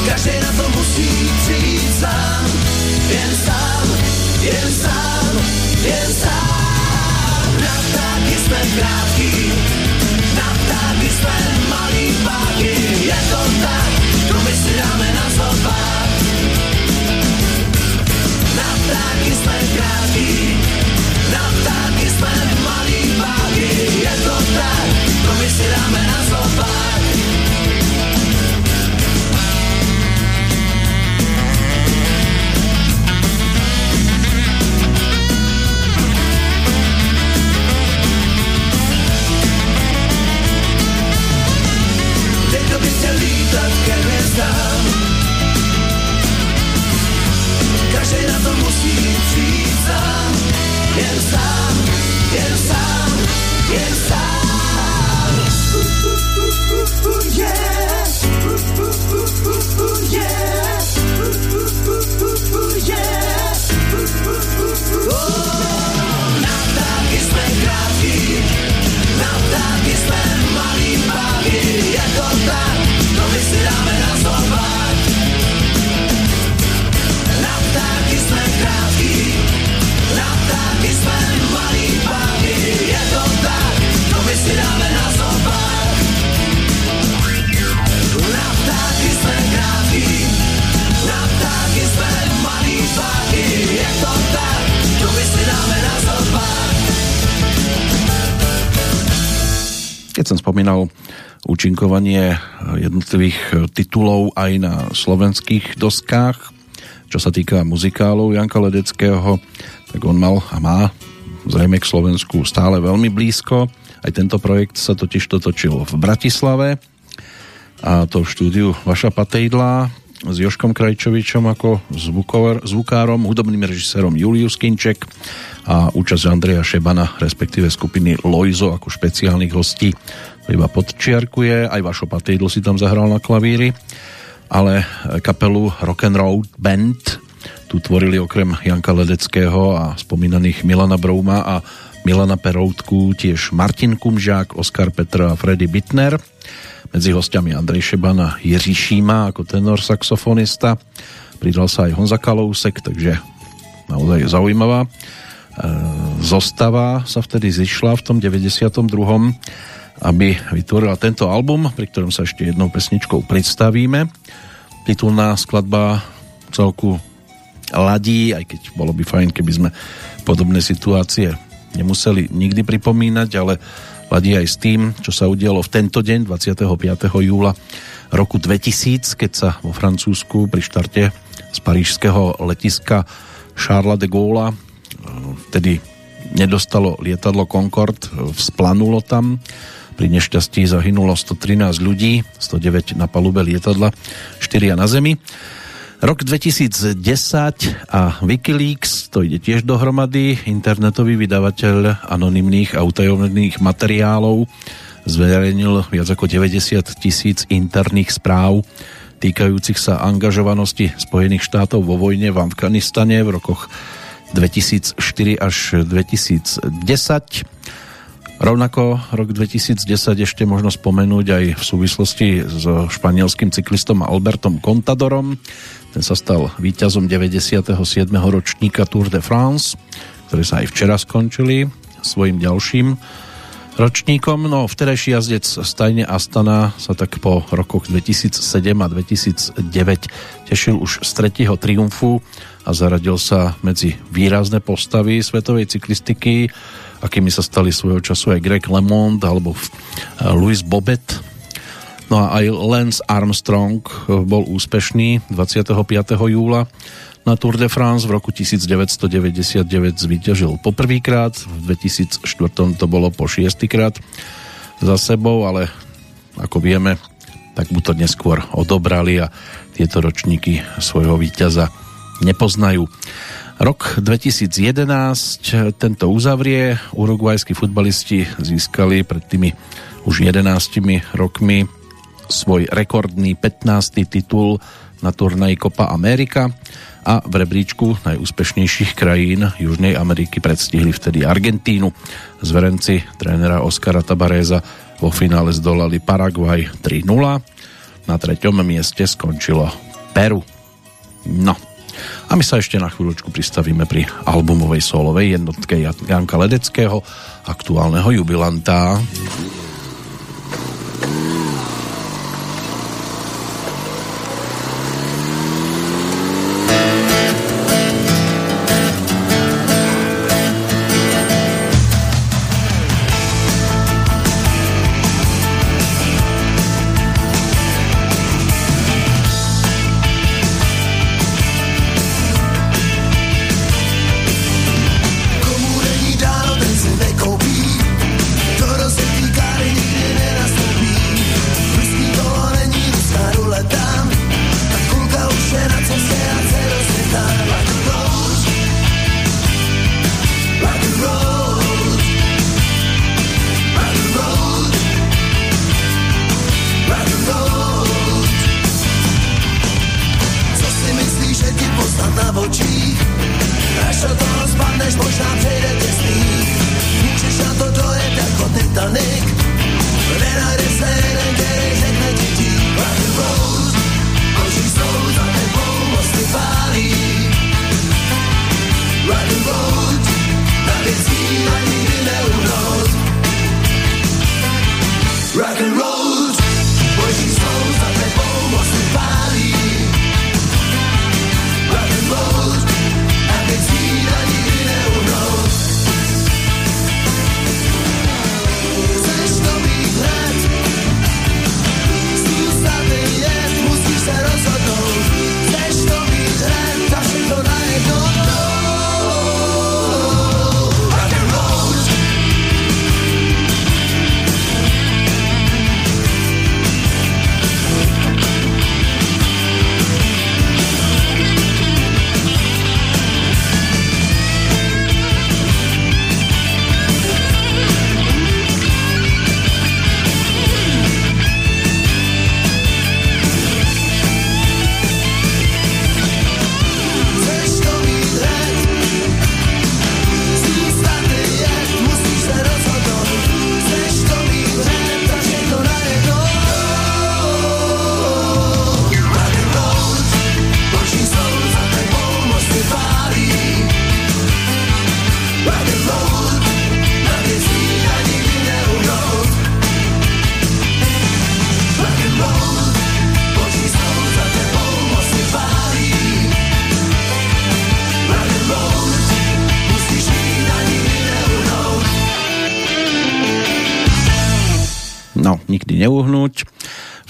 každý na to musí přijít sám jen sám, jen sám, jen sám. Na ptáky jsme krátký, na ptáky jsme malý páky, je to tak, to my si dáme na zobák. Na ptáky jsme krátký, na ptáky jsme malý páky, je to tak, to my si dáme na zobák. sam Każdy na to musi przyjść sam Jem sam, jem sam, jem sam. Spomínal účinkovanie jednotlivých titulov aj na slovenských doskách, čo sa týka muzikálov Janka Ledeckého, tak on mal a má zrejme k Slovensku stále veľmi blízko. Aj tento projekt sa totiž točil v Bratislave a to v štúdiu Vaša Patejdla s Joškom Krajčovičom ako zvukor, zvukárom, hudobným režisérom Julius Kinček a účasť Andreja Šebana, respektíve skupiny Loizo ako špeciálnych hostí. Iba podčiarkuje, aj Vašo Patejdl si tam zahral na klavíri, ale kapelu Rock and Roll Band tu tvorili okrem Janka Ledeckého a spomínaných Milana Brouma a Milana Peroutku tiež Martin Kumžák, Oskar Petr a Freddy Bittner – medzi hostiami Andrej Šeban a Jiří Šíma ako tenor saxofonista. Pridal sa aj Honza Kalousek, takže naozaj zaujímavá. E, zostava sa vtedy zišla v tom 92 aby vytvorila tento album, pri ktorom sa ešte jednou pesničkou predstavíme. Titulná skladba celku ladí, aj keď bolo by fajn, keby sme podobné situácie nemuseli nikdy pripomínať, ale ladí aj s tým, čo sa udialo v tento deň, 25. júla roku 2000, keď sa vo Francúzsku pri štarte z parížského letiska Charles de Gaulle eh, vtedy nedostalo lietadlo Concorde, vzplanulo tam, pri nešťastí zahynulo 113 ľudí, 109 na palube lietadla, 4 na zemi. Rok 2010 a Wikileaks, to ide tiež dohromady, internetový vydavateľ anonymných a utajovných materiálov zverejnil viac ako 90 tisíc interných správ týkajúcich sa angažovanosti Spojených štátov vo vojne v Afganistane v rokoch 2004 až 2010. Rovnako rok 2010 ešte možno spomenúť aj v súvislosti s španielským cyklistom Albertom Contadorom, ten sa stal víťazom 97. ročníka Tour de France, ktoré sa aj včera skončili svojim ďalším ročníkom. No, vterejší jazdec stajne Astana sa tak po rokoch 2007 a 2009 tešil už z tretieho triumfu a zaradil sa medzi výrazné postavy svetovej cyklistiky, akými sa stali svojho času aj Greg LeMond alebo Louis Bobet, No a aj Lance Armstrong eh, bol úspešný 25. júla na Tour de France v roku 1999 zvíťažil poprvýkrát, v 2004 to bolo po šiestýkrát za sebou, ale ako vieme, tak mu to neskôr odobrali a tieto ročníky svojho víťaza nepoznajú. Rok 2011 tento uzavrie. Uruguajskí futbalisti získali pred tými už 11 rokmi svoj rekordný 15. titul na turnaji Copa America a v rebríčku najúspešnejších krajín Južnej Ameriky predstihli vtedy Argentínu. Zverenci trénera Oskara Tabaréza vo finále zdolali Paraguay 3-0. Na treťom mieste skončilo Peru. No, a my sa ešte na chvíľočku pristavíme pri albumovej solovej jednotke Janka Ledeckého, aktuálneho jubilanta.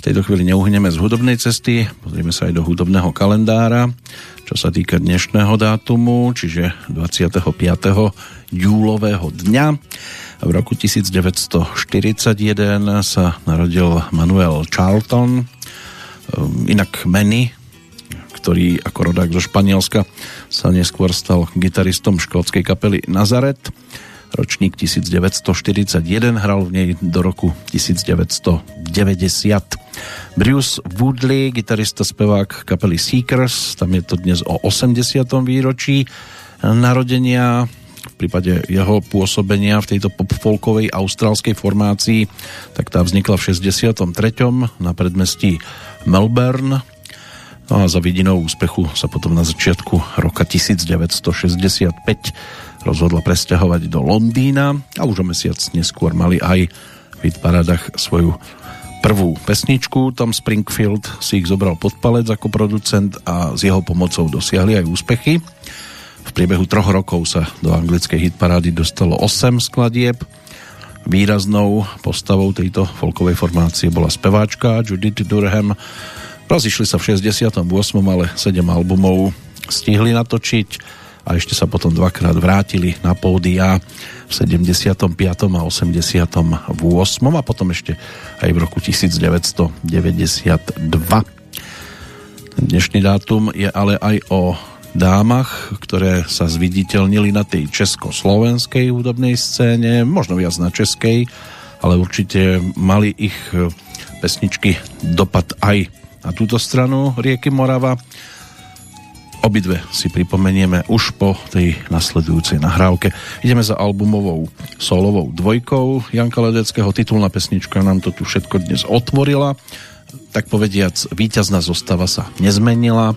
Tejto chvíli neuhneme z hudobnej cesty, pozrieme sa aj do hudobného kalendára, čo sa týka dnešného dátumu, čiže 25. júlového dňa. V roku 1941 sa narodil Manuel Charlton, inak Manny, ktorý ako rodák zo Španielska sa neskôr stal gitaristom škótskej kapely Nazaret. Ročník 1941, hral v nej do roku 1990. Bruce Woodley, gitarista, spevák kapely Seekers, tam je to dnes o 80. výročí narodenia v prípade jeho pôsobenia v tejto pop-folkovej austrálskej formácii, tak tá vznikla v 63. na predmestí Melbourne No a za vidinou úspechu sa potom na začiatku roka 1965 rozhodla presťahovať do Londýna a už o mesiac neskôr mali aj v hitparadách svoju prvú pesničku. Tom Springfield si ich zobral pod palec ako producent a s jeho pomocou dosiahli aj úspechy. V priebehu troch rokov sa do anglickej hitparády dostalo 8 skladieb. Výraznou postavou tejto folkovej formácie bola speváčka Judith Durham, Rozišli sa v 68. ale 7 albumov stihli natočiť a ešte sa potom dvakrát vrátili na pódia v 75. a 88. a potom ešte aj v roku 1992. Dnešný dátum je ale aj o dámach, ktoré sa zviditeľnili na tej československej hudobnej scéne, možno viac na českej, ale určite mali ich pesničky dopad aj na túto stranu rieky Morava. Obidve si pripomenieme už po tej nasledujúcej nahrávke. Ideme za albumovou solovou dvojkou Janka Ledeckého. Titulná pesnička nám to tu všetko dnes otvorila. Tak povediac, víťazná zostava sa nezmenila.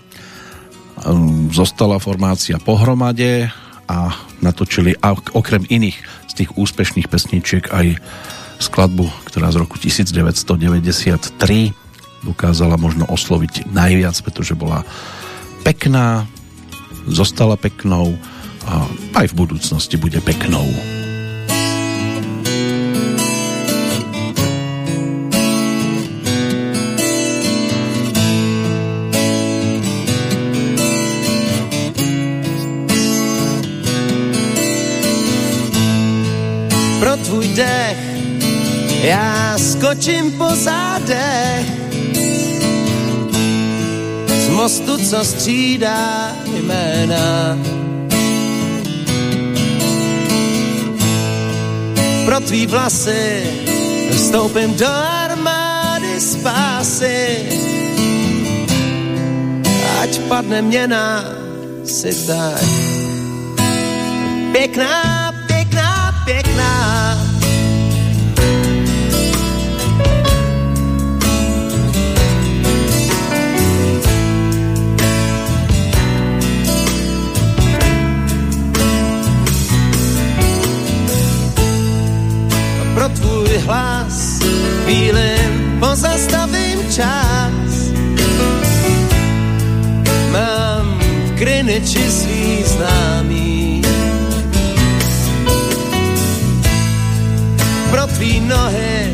Ehm, zostala formácia pohromade a natočili okrem iných z tých úspešných pesničiek aj skladbu, ktorá z roku 1993 dokázala možno osloviť najviac, pretože bola pekná, zostala peknou a aj v budúcnosti bude peknou. Pro tvůj dech já skočím po zádech mostu, co střídá jména. Pro tvý vlasy vstoupím do armády spásy. Ať padne měna, si tak pěkná, tvůj hlas, chvílim pozastavím čas. Mám v Greenwichi svý známý. Pro tvý nohy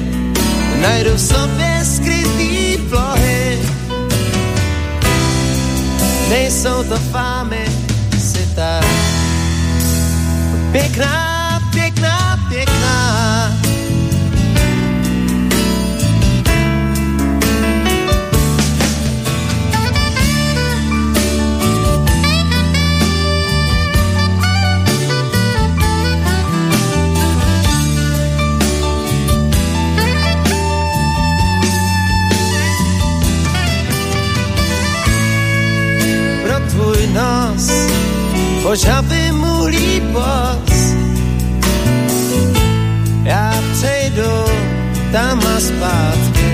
najdu v sobě skrytý plohy. Nejsou to fámy, si tak pěkná, požavy mu líbos. Já přejdu tam a zpátky.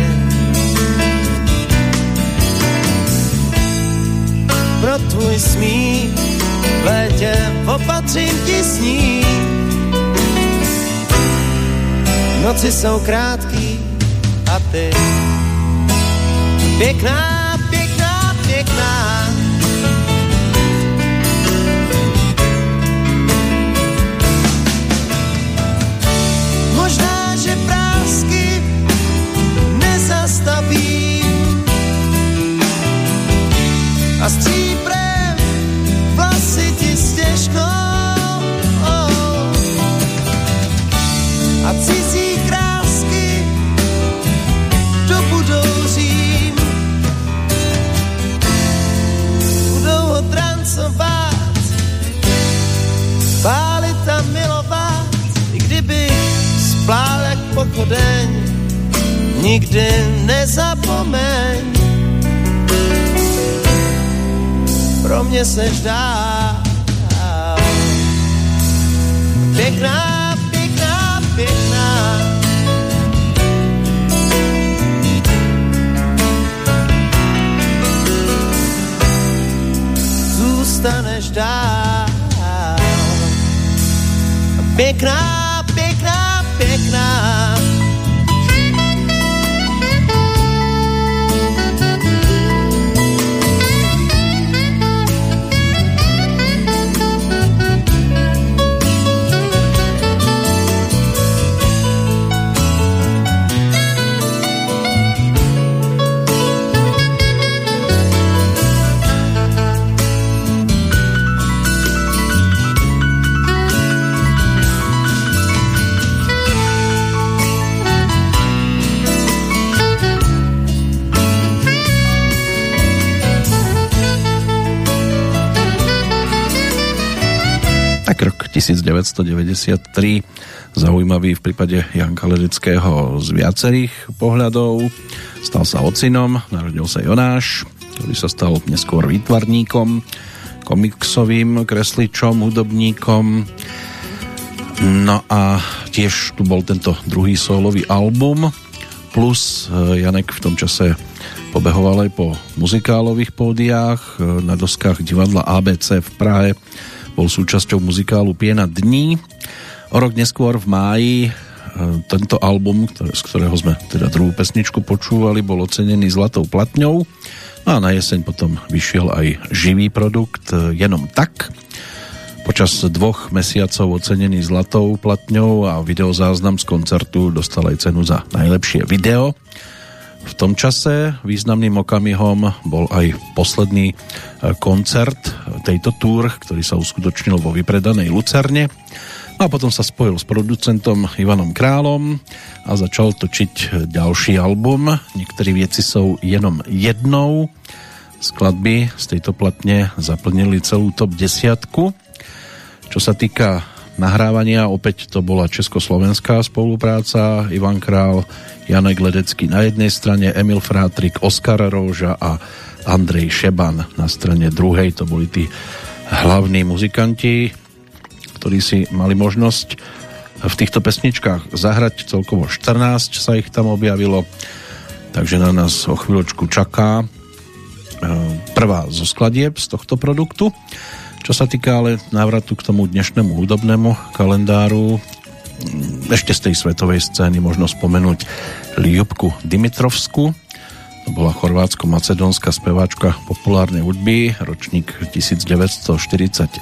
Pro tvůj smích v létě opatřím ti sní. Noci jsou krátký a ty pěkná, I see Pro mě seš dál. Pěkná, pěkná, pěkná. Zůstaneš dál. Pěkná, pěkná, 1993 zaujímavý v prípade Janka Ledeckého z viacerých pohľadov. Stal sa ocinom, narodil sa Jonáš, ktorý sa stal neskôr výtvarníkom, komiksovým kresličom, hudobníkom. No a tiež tu bol tento druhý solový album, plus eh, Janek v tom čase pobehoval aj po muzikálových pódiách eh, na doskách divadla ABC v Prahe bol súčasťou muzikálu Piena dní. O rok neskôr v máji e, tento album, z ktorého sme teda druhú pesničku počúvali, bol ocenený zlatou platňou a na jeseň potom vyšiel aj živý produkt e, Jenom tak. Počas dvoch mesiacov ocenený zlatou platňou a videozáznam z koncertu dostal aj cenu za najlepšie video. V tom čase významným okamihom bol aj posledný e, koncert tejto túr, ktorý sa uskutočnil vo vypredanej Lucerne. A potom sa spojil s producentom Ivanom Králom a začal točiť ďalší album. Niektorí vieci sú jenom jednou. Skladby z tejto platne zaplnili celú top desiatku. Čo sa týka nahrávania, opäť to bola československá spolupráca. Ivan Král Janek Ledecký na jednej strane, Emil Frátrik, Oskar Róža a Andrej Šeban na strane druhej. To boli tí hlavní muzikanti, ktorí si mali možnosť v týchto pesničkách zahrať. Celkovo 14 sa ich tam objavilo, takže na nás o chvíľočku čaká e, prvá zo skladieb z tohto produktu. Čo sa týka ale návratu k tomu dnešnému hudobnému kalendáru, ešte z tej svetovej scény možno spomenúť Ljubku Dimitrovsku. To bola chorvátsko-macedónska speváčka populárnej hudby, ročník 1946,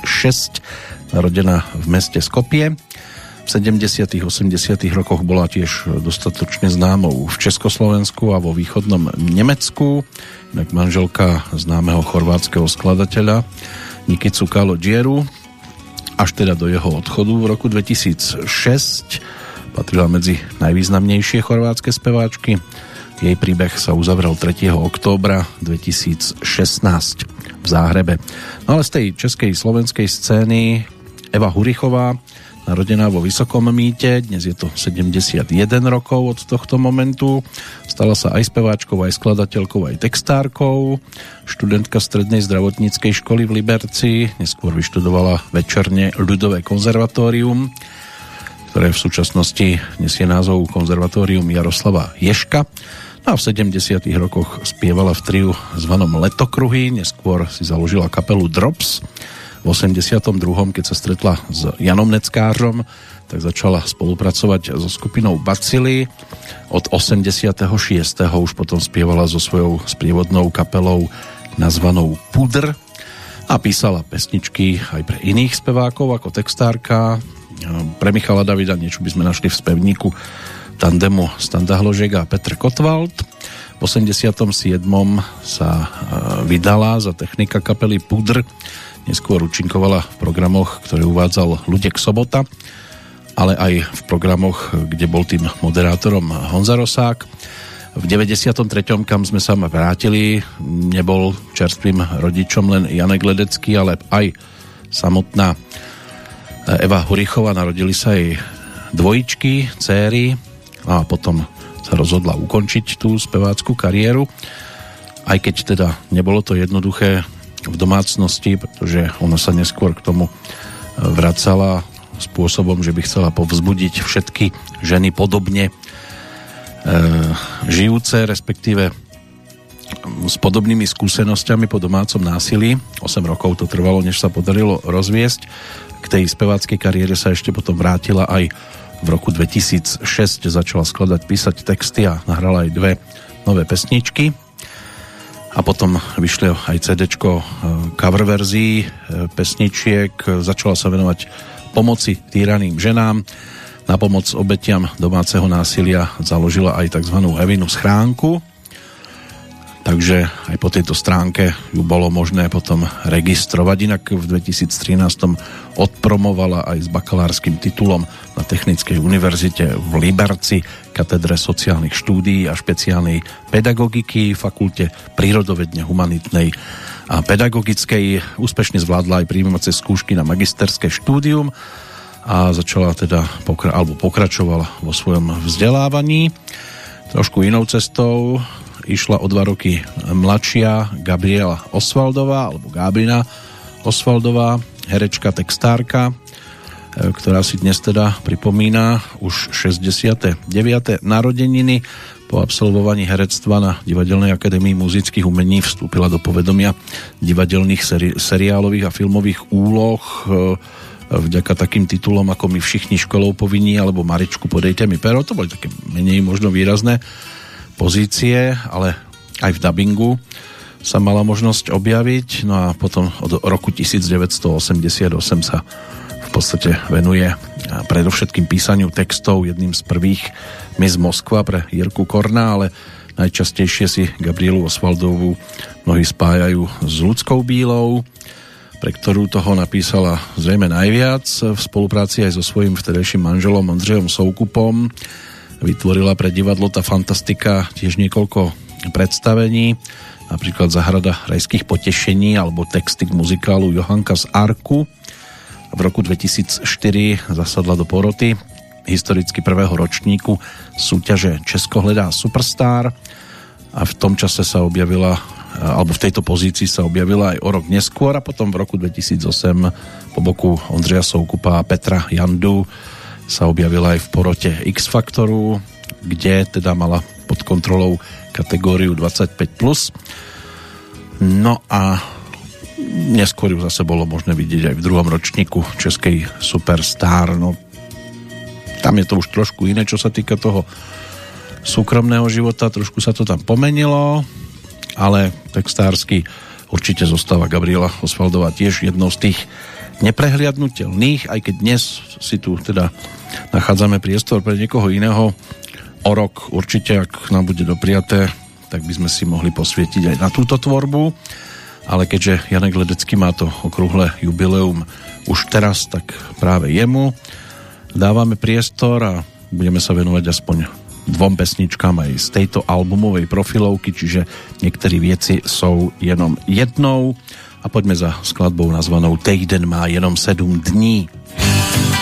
narodená v meste Skopie. V 70. 80. rokoch bola tiež dostatočne známou v Československu a vo východnom Nemecku. Inak manželka známeho chorvátskeho skladateľa Nikicu Kalodžieru, až teda do jeho odchodu v roku 2006 patrila medzi najvýznamnejšie chorvátske speváčky. Jej príbeh sa uzavrel 3. októbra 2016 v Záhrebe. No ale z tej českej slovenskej scény Eva Hurichová, narodená vo Vysokom mýte, dnes je to 71 rokov od tohto momentu. Stala sa aj speváčkou, aj skladateľkou, aj textárkou. Študentka strednej zdravotníckej školy v Liberci, neskôr vyštudovala večerne ľudové konzervatórium ktoré v súčasnosti nesie názov Konzervatórium Jaroslava Ješka. No a v 70. rokoch spievala v triu zvanom Letokruhy, neskôr si založila kapelu Drops. V 82. keď sa stretla s Janom Neckářom, tak začala spolupracovať so skupinou Bacily. Od 86. už potom spievala so svojou sprievodnou kapelou nazvanou Pudr a písala pesničky aj pre iných spevákov ako textárka, pre Michala Davida niečo by sme našli v spevníku tandemu Standa Hložek a Petr Kotwald. V 87. sa e, vydala za technika kapely Pudr. Neskôr účinkovala v programoch, ktoré uvádzal Ludek Sobota, ale aj v programoch, kde bol tým moderátorom Honza Rosák. V 93. kam sme sa vrátili, nebol čerstvým rodičom len Janek Ledecký, ale aj samotná Eva Hurichová, narodili sa jej dvojičky, céry, a potom sa rozhodla ukončiť tú spevácku kariéru. Aj keď teda nebolo to jednoduché v domácnosti, pretože ona sa neskôr k tomu vracala spôsobom, že by chcela povzbudiť všetky ženy podobne e, žijúce, respektíve s podobnými skúsenosťami po domácom násilí. 8 rokov to trvalo, než sa podarilo rozviesť. K tej speváckej kariére sa ešte potom vrátila aj v roku 2006 začala skladať, písať texty a nahrala aj dve nové pesničky a potom vyšlo aj CD e, cover verzií e, pesničiek, začala sa venovať pomoci týraným ženám. Na pomoc obetiam domáceho násilia založila aj tzv. Evinu schránku, takže aj po tejto stránke ju bolo možné potom registrovať. Inak v 2013 odpromovala aj s bakalárskym titulom na Technickej univerzite v Liberci, katedre sociálnych štúdií a špeciálnej pedagogiky, fakulte prírodovedne humanitnej a pedagogickej. Úspešne zvládla aj príjmacie skúšky na magisterské štúdium a začala teda pokra- alebo pokračovala vo svojom vzdelávaní. Trošku inou cestou išla o dva roky mladšia Gabriela Osvaldová alebo Gábrina Osvaldová, herečka, textárka, e, ktorá si dnes teda pripomína už 69. narodeniny. Po absolvovaní herectva na Divadelnej akadémii muzických umení vstúpila do povedomia divadelných seri- seriálových a filmových úloh e, vďaka takým titulom ako My všichni školou povinní alebo Maričku podejte mi pero. To boli také menej možno výrazné pozície, ale aj v dubingu sa mala možnosť objaviť. No a potom od roku 1988 sa v podstate venuje predovšetkým písaniu textov jedným z prvých Miss Moskva pre Jirku Korna, ale najčastejšie si Gabrielu Osvaldovú mnohí spájajú s ľudskou bílou, pre ktorú toho napísala zrejme najviac v spolupráci aj so svojím vtedejším manželom Ondřejom Soukupom. Vytvorila pre divadlo tá fantastika tiež niekoľko predstavení, napríklad Zahrada rajských potešení alebo texty k muzikálu Johanka z Arku. V roku 2004 zasadla do poroty historicky prvého ročníku súťaže Česko hledá Superstar a v tom čase sa objavila alebo v tejto pozícii sa objavila aj o rok neskôr a potom v roku 2008 po boku Ondřeja Soukupa a Petra Jandu sa objavila aj v porote X Faktoru, kde teda mala pod kontrolou kategóriu 25+. No a neskôr ju zase bolo možné vidieť aj v druhom ročníku Českej Superstar. No, tam je to už trošku iné, čo sa týka toho súkromného života, trošku sa to tam pomenilo, ale textársky určite zostáva Gabriela Osvaldová tiež jednou z tých neprehliadnutelných, aj keď dnes si tu teda nachádzame priestor pre niekoho iného. O rok určite, ak nám bude dopriaté, tak by sme si mohli posvietiť aj na túto tvorbu ale keďže Janek Ledecký má to okrúhle jubileum už teraz, tak práve jemu dávame priestor a budeme sa venovať aspoň dvom pesničkám aj z tejto albumovej profilovky, čiže niektorí vieci sú jenom jednou a poďme za skladbou nazvanou Týden má jenom 7 dní. sobota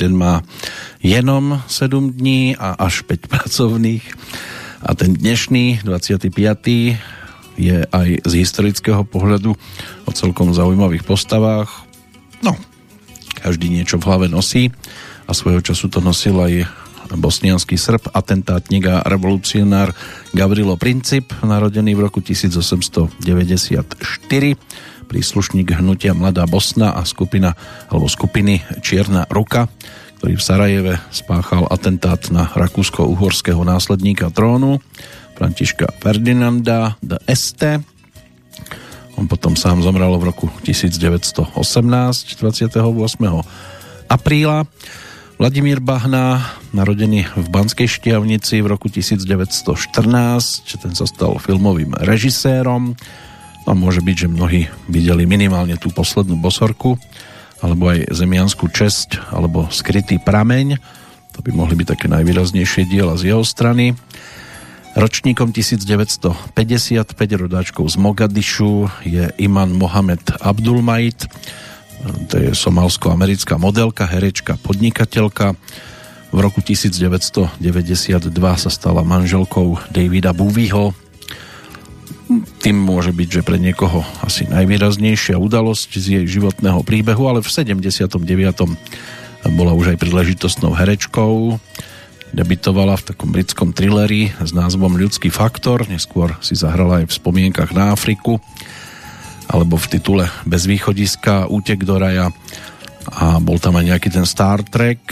týden má jenom 7 dní a až 5 pracovných. A ten dnešný, 25. je aj z historického pohľadu o celkom zaujímavých postavách. No, každý niečo v hlave nosí a svojho času to nosil aj bosnianský Srb, atentátnik a revolucionár Gavrilo Princip, narodený v roku 1894, príslušník hnutia Mladá Bosna a skupina, alebo skupiny Čierna ruka, ktorý v Sarajeve spáchal atentát na rakúsko-uhorského následníka trónu Františka Ferdinanda de Este. On potom sám zomrel v roku 1918, 28. apríla. Vladimír Bahna, narodený v Banskej Štiavnici v roku 1914, ten sa stal filmovým režisérom. A môže byť, že mnohí videli minimálne tú poslednú bosorku, alebo aj Zemianskú česť, alebo Skrytý prameň. To by mohli byť také najvýraznejšie diela z jeho strany. Ročníkom 1955 rodáčkou z Mogadišu je Iman Mohamed Abdulmajid, to je somalsko-americká modelka, herečka, podnikateľka. V roku 1992 sa stala manželkou Davida Bowieho. Tým môže byť, že pre niekoho asi najvýraznejšia udalosť z jej životného príbehu, ale v 79. bola už aj príležitostnou herečkou. Debitovala v takom britskom thrilleri s názvom Ľudský faktor, neskôr si zahrala aj v spomienkach na Afriku alebo v titule Bez východiska, Útek do raja a bol tam aj nejaký ten Star Trek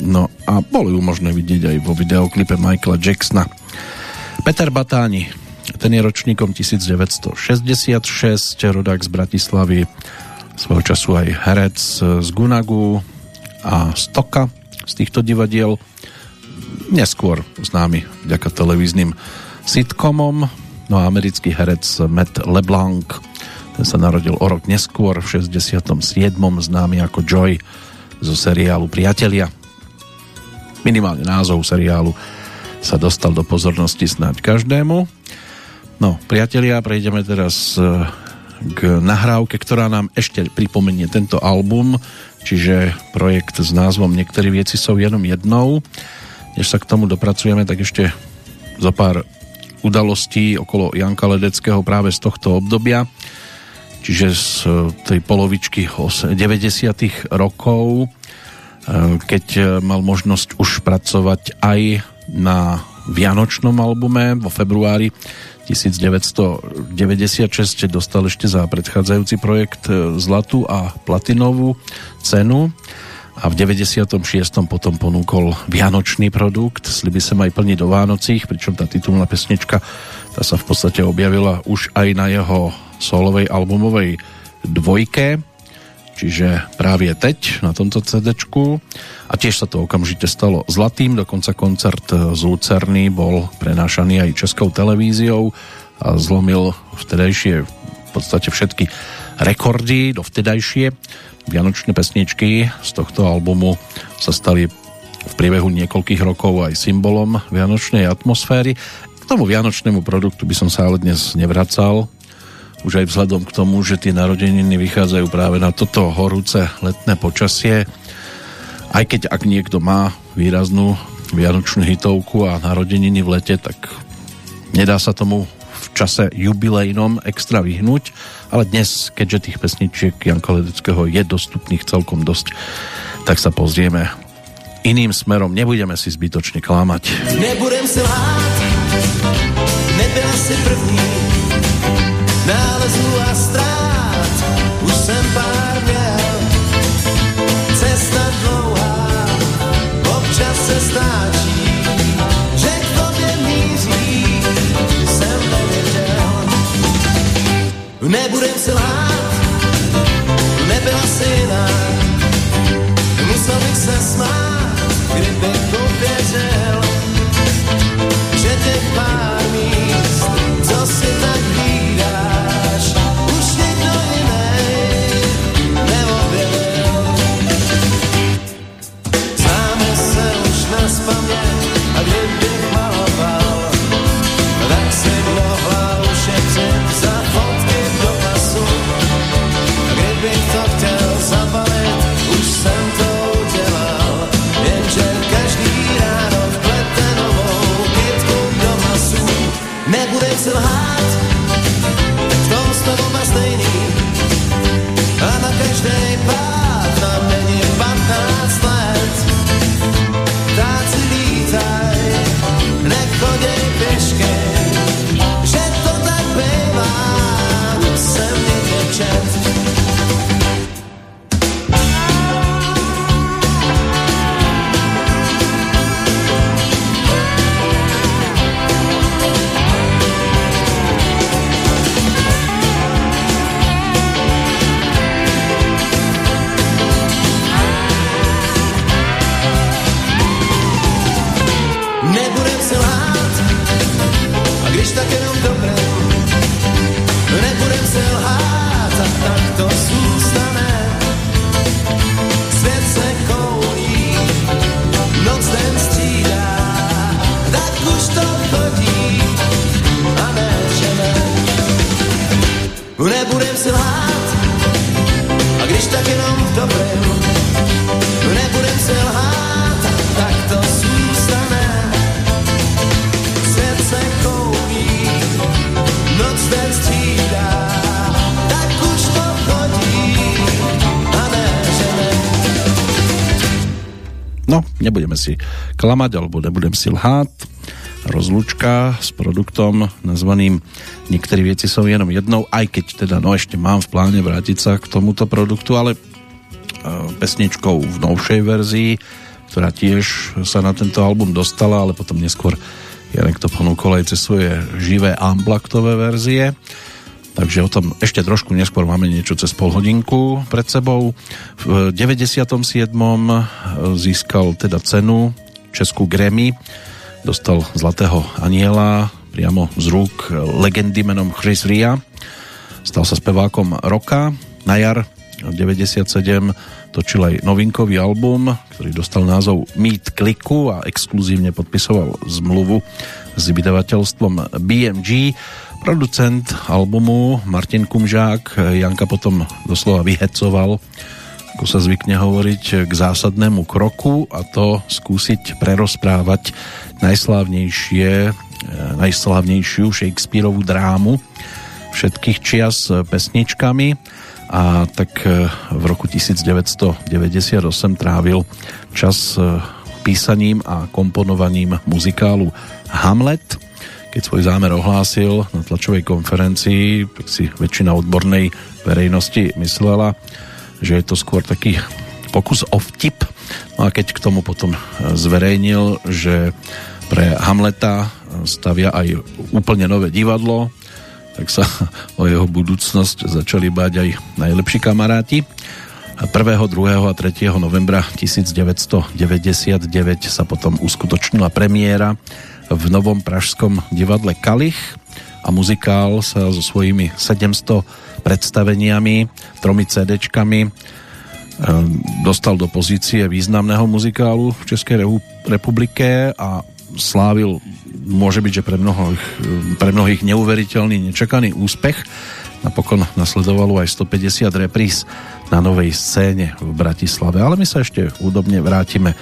no a bolo ju možné vidieť aj vo videoklipe Michaela Jacksona Peter Batáni ten je ročníkom 1966 rodák z Bratislavy svojho času aj herec z Gunagu a Stoka z týchto divadiel neskôr známy vďaka televíznym sitcomom No a americký herec Matt LeBlanc, ten sa narodil o rok neskôr, v 67. známy ako Joy zo seriálu Priatelia. Minimálne názov seriálu sa dostal do pozornosti snáď každému. No, priatelia, prejdeme teraz k nahrávke, ktorá nám ešte pripomenie tento album, čiže projekt s názvom Niektorí vieci sú jenom jednou. Než sa k tomu dopracujeme, tak ešte zo pár udalostí okolo Janka Ledeckého práve z tohto obdobia, čiže z tej polovičky 90. rokov, keď mal možnosť už pracovať aj na vianočnom albume. Vo februári 1996 dostal ešte za predchádzajúci projekt e, zlatú a platinovú cenu a v 96. potom ponúkol vianočný produkt Sliby sa aj plniť do Vánocích, pričom tá titulná pesnička tá sa v podstate objavila už aj na jeho solovej albumovej dvojke čiže práve teď na tomto CD a tiež sa to okamžite stalo zlatým, dokonca koncert z Lucerny bol prenášaný aj českou televíziou a zlomil vtedajšie v podstate všetky rekordy do vtedajšie. Vianočné pesničky z tohto albumu sa stali v priebehu niekoľkých rokov aj symbolom vianočnej atmosféry. K tomu vianočnému produktu by som sa ale dnes nevracal, už aj vzhľadom k tomu, že tie narodeniny vychádzajú práve na toto horúce letné počasie. Aj keď ak niekto má výraznú vianočnú hitovku a narodeniny v lete, tak nedá sa tomu v čase jubilejnom extra vyhnúť, ale dnes, keďže tých pesničiek Janka Ledeckého je dostupných celkom dosť, tak sa pozrieme iným smerom, nebudeme si zbytočne klamať. Nebudem se lhát, nebyla si první, nas ruas trás. No, nebudeme si klamať, alebo nebudem si lhát. Rozlučka s produktom nazvaným Niektorí veci sú jenom jednou, aj keď teda no ešte mám v pláne vrátiť sa k tomuto produktu, ale e, pesničkou v novšej verzii, ktorá tiež sa na tento album dostala, ale potom neskôr Janek to ponúkol aj cez svoje živé unpluggedové verzie. Takže o tom ešte trošku neskôr máme niečo cez pol hodinku pred sebou. V 97. získal teda cenu Českú Grammy, dostal Zlatého aniela priamo z rúk legendy menom Chris Ria. Stal sa spevákom roka. Na jar 97 točil aj novinkový album, ktorý dostal názov Meet Kliku a exkluzívne podpisoval zmluvu s vydavateľstvom BMG. Producent albumu Martin Kumžák Janka potom doslova vyhecoval ako sa zvykne hovoriť, k zásadnému kroku a to skúsiť prerozprávať najslávnejšie, najslávnejšiu Shakespeareovú drámu všetkých čias pesničkami a tak v roku 1998 trávil čas písaním a komponovaním muzikálu Hamlet. Keď svoj zámer ohlásil na tlačovej konferencii, tak si väčšina odbornej verejnosti myslela, že je to skôr taký pokus o vtip. No a keď k tomu potom zverejnil, že pre Hamleta stavia aj úplne nové divadlo, tak sa o jeho budúcnosť začali báť aj najlepší kamaráti. 1., 2. a 3. novembra 1999 sa potom uskutočnila premiéra v novom pražskom divadle Kalich a muzikál sa so svojimi 700 predstaveniami, tromi CDčkami dostal do pozície významného muzikálu v Českej republike a slávil môže byť, že pre mnohých, pre mnohých neuveriteľný, nečakaný úspech. Napokon nasledovalo aj 150 repríz na novej scéne v Bratislave. Ale my sa ešte údobne vrátime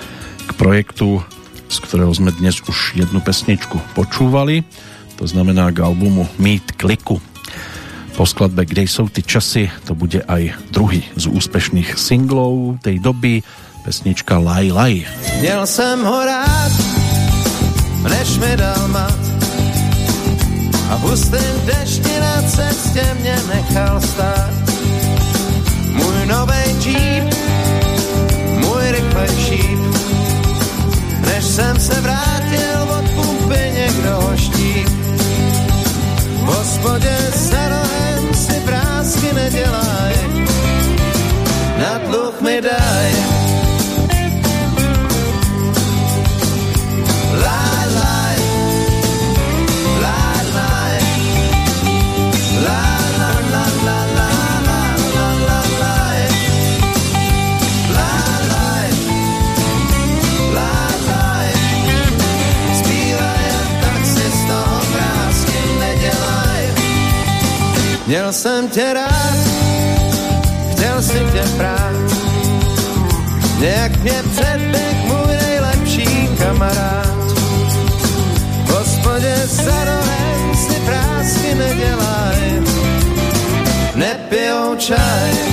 k projektu, z ktorého sme dnes už jednu pesničku počúvali. To znamená k albumu Meet Kliku. Po skladbe Kde jsou ty časy to bude aj druhý z úspešných singlov tej doby, pesnička Laj Laj. Měl jsem ho rád, než mi dal mat. A v hustém dešti na cestě mě nechal stát. Můj novej Jeep, Jsem se vrátil Měl jsem tě rád, chtěl si tě prát, nějak mě předběh můj nejlepší kamarád. V hospodě za rohem si prásky nedělaj, nepijou čaj,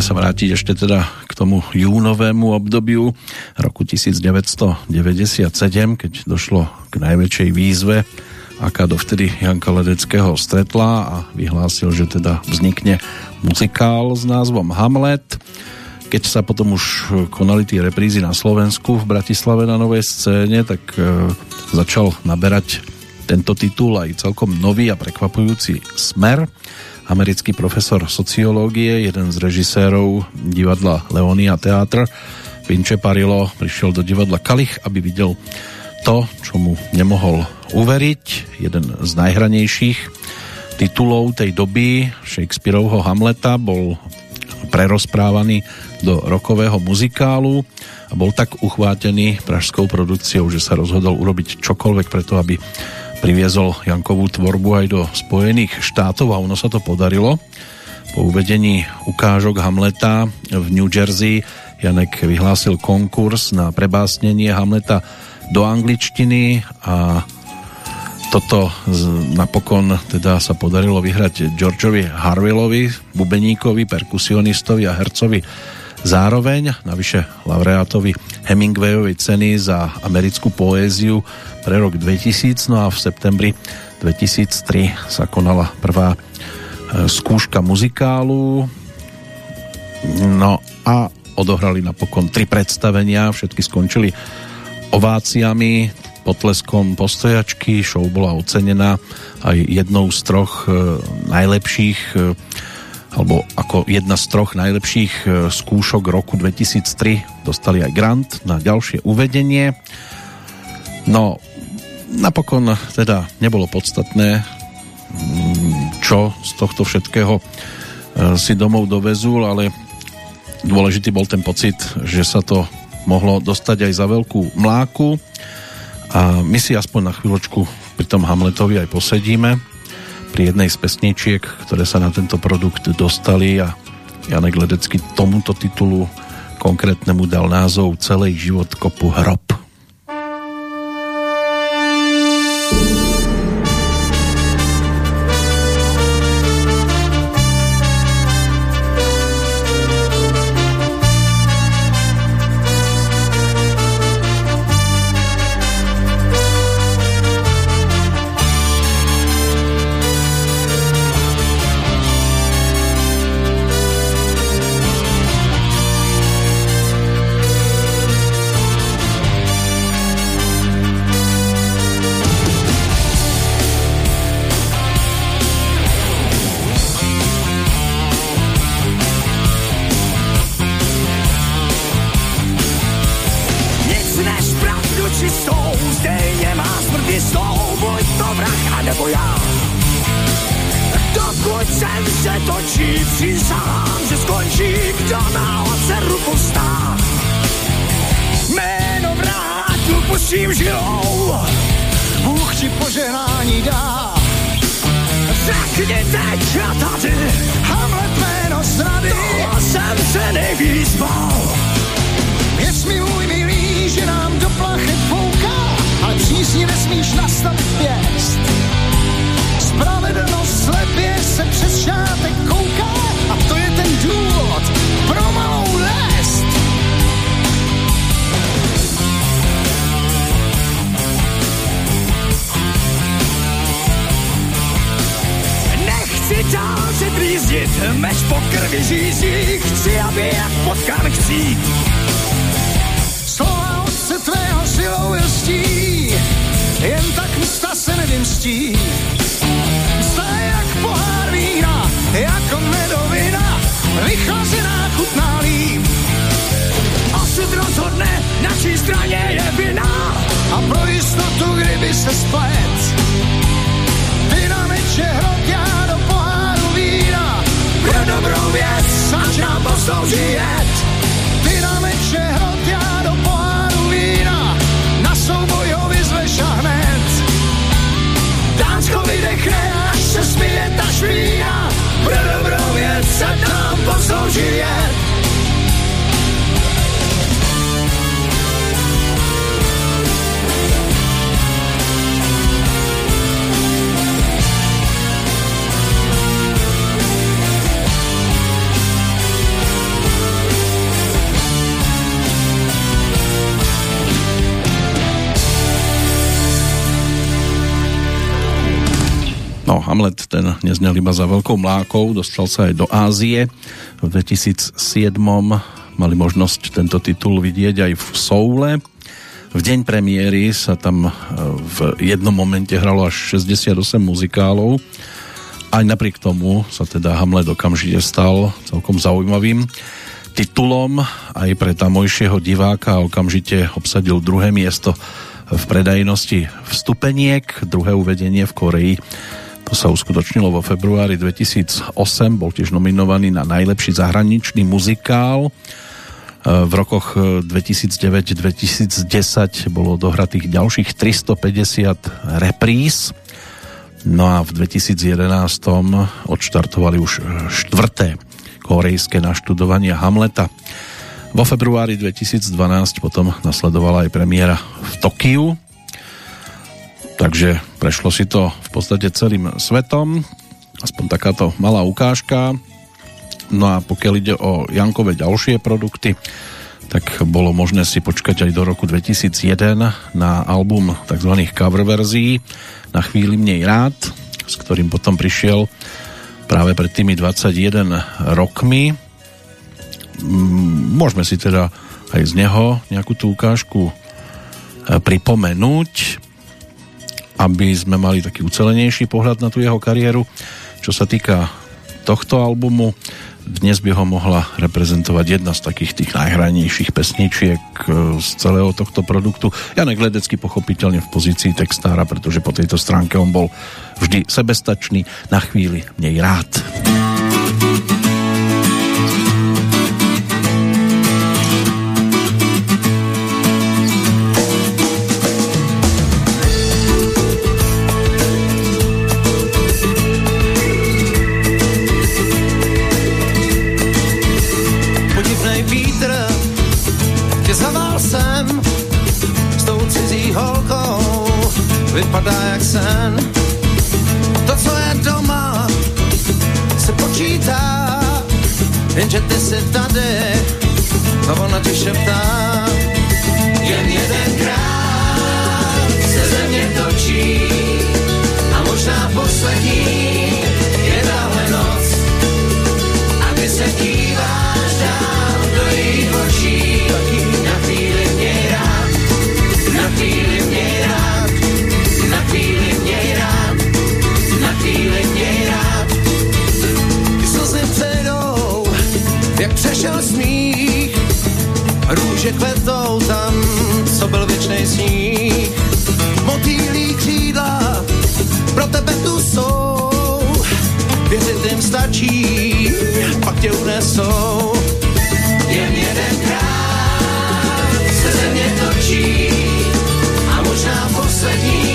sa vrátiť ešte teda k tomu júnovému obdobiu roku 1997, keď došlo k najväčšej výzve, aká dovtedy Janka Ledeckého stretla a vyhlásil, že teda vznikne muzikál s názvom Hamlet. Keď sa potom už konali tie reprízy na Slovensku v Bratislave na novej scéne, tak e, začal naberať tento titul aj celkom nový a prekvapujúci smer americký profesor sociológie, jeden z režisérov divadla Leonia Teatr, Vince Parillo, prišiel do divadla Kalich, aby videl to, čo mu nemohol uveriť. Jeden z najhranejších titulov tej doby Shakespeareovho Hamleta bol prerozprávaný do rokového muzikálu a bol tak uchvátený pražskou produkciou, že sa rozhodol urobiť čokoľvek preto, aby priviezol Jankovú tvorbu aj do Spojených štátov a ono sa to podarilo. Po uvedení ukážok Hamleta v New Jersey Janek vyhlásil konkurs na prebásnenie Hamleta do angličtiny a toto napokon teda sa podarilo vyhrať Georgeovi Harwillovi, bubeníkovi, perkusionistovi a hercovi zároveň, navyše laureátovi Hemingwayovej ceny za americkú poéziu pre rok 2000, no a v septembri 2003 sa konala prvá e, skúška muzikálu no a odohrali napokon tri predstavenia, všetky skončili ováciami, potleskom postojačky. Show bola ocenená aj jednou z troch e, najlepších e, alebo ako jedna z troch najlepších e, skúšok roku 2003 dostali aj grant na ďalšie uvedenie. No, napokon teda nebolo podstatné, mm, čo z tohto všetkého si domov dovezul, ale dôležitý bol ten pocit, že sa to mohlo dostať aj za veľkú mláku a my si aspoň na chvíľočku pri tom Hamletovi aj posedíme pri jednej z pesničiek, ktoré sa na tento produkt dostali a Janek Ledecký tomuto titulu konkrétnemu dal názov Celý život kopu hrob. Iba za veľkou mlákou, dostal sa aj do Ázie. V 2007 mali možnosť tento titul vidieť aj v Soule. V deň premiéry sa tam e, v jednom momente hralo až 68 muzikálov. Aj napriek tomu sa teda Hamlet okamžite stal celkom zaujímavým titulom aj pre tamojšieho diváka a okamžite obsadil druhé miesto v predajnosti vstupeniek. Druhé uvedenie v Koreji To sa uskutočnilo vo februári 2008, bol tiež nominovaný na najlepší zahraničný muzikál. E, v rokoch 2009-2010 bolo dohratých ďalších 350 repríz. No a v 2011 odštartovali už štvrté korejské naštudovanie Hamleta. Vo februári 2012 potom nasledovala aj premiéra v Tokiu, takže prešlo si to v podstate celým svetom, aspoň takáto malá ukážka. No a pokiaľ ide o Jankové ďalšie produkty, tak bolo možné si počkať aj do roku 2001 na album tzv. cover verzií Na chvíli mnej rád, s ktorým potom prišiel práve pred tými 21 rokmi Mm, môžeme si teda aj z neho nejakú tú ukážku e, pripomenúť, aby sme mali taký ucelenejší pohľad na tú jeho kariéru. Čo sa týka tohto albumu, dnes by ho mohla reprezentovať jedna z takých tých najhranejších pesničiek e, z celého tohto produktu. Janek Ledecký pochopiteľne v pozícii textára, pretože po tejto stránke on bol vždy sebestačný, na chvíli nej rád. Vypadá jak sen. To, co je doma, se počítá, jenže ty jsi tady, a ona ti šeptá. Jen jedenkrát se země točí a možná poslední jak přešel smích. Růže kvetou tam, co byl věčný sníh. Motýlí křídla, pro tebe tu jsou. Věřit jim stačí, pak tě unesou. Jen jedenkrát se země točí a možná poslední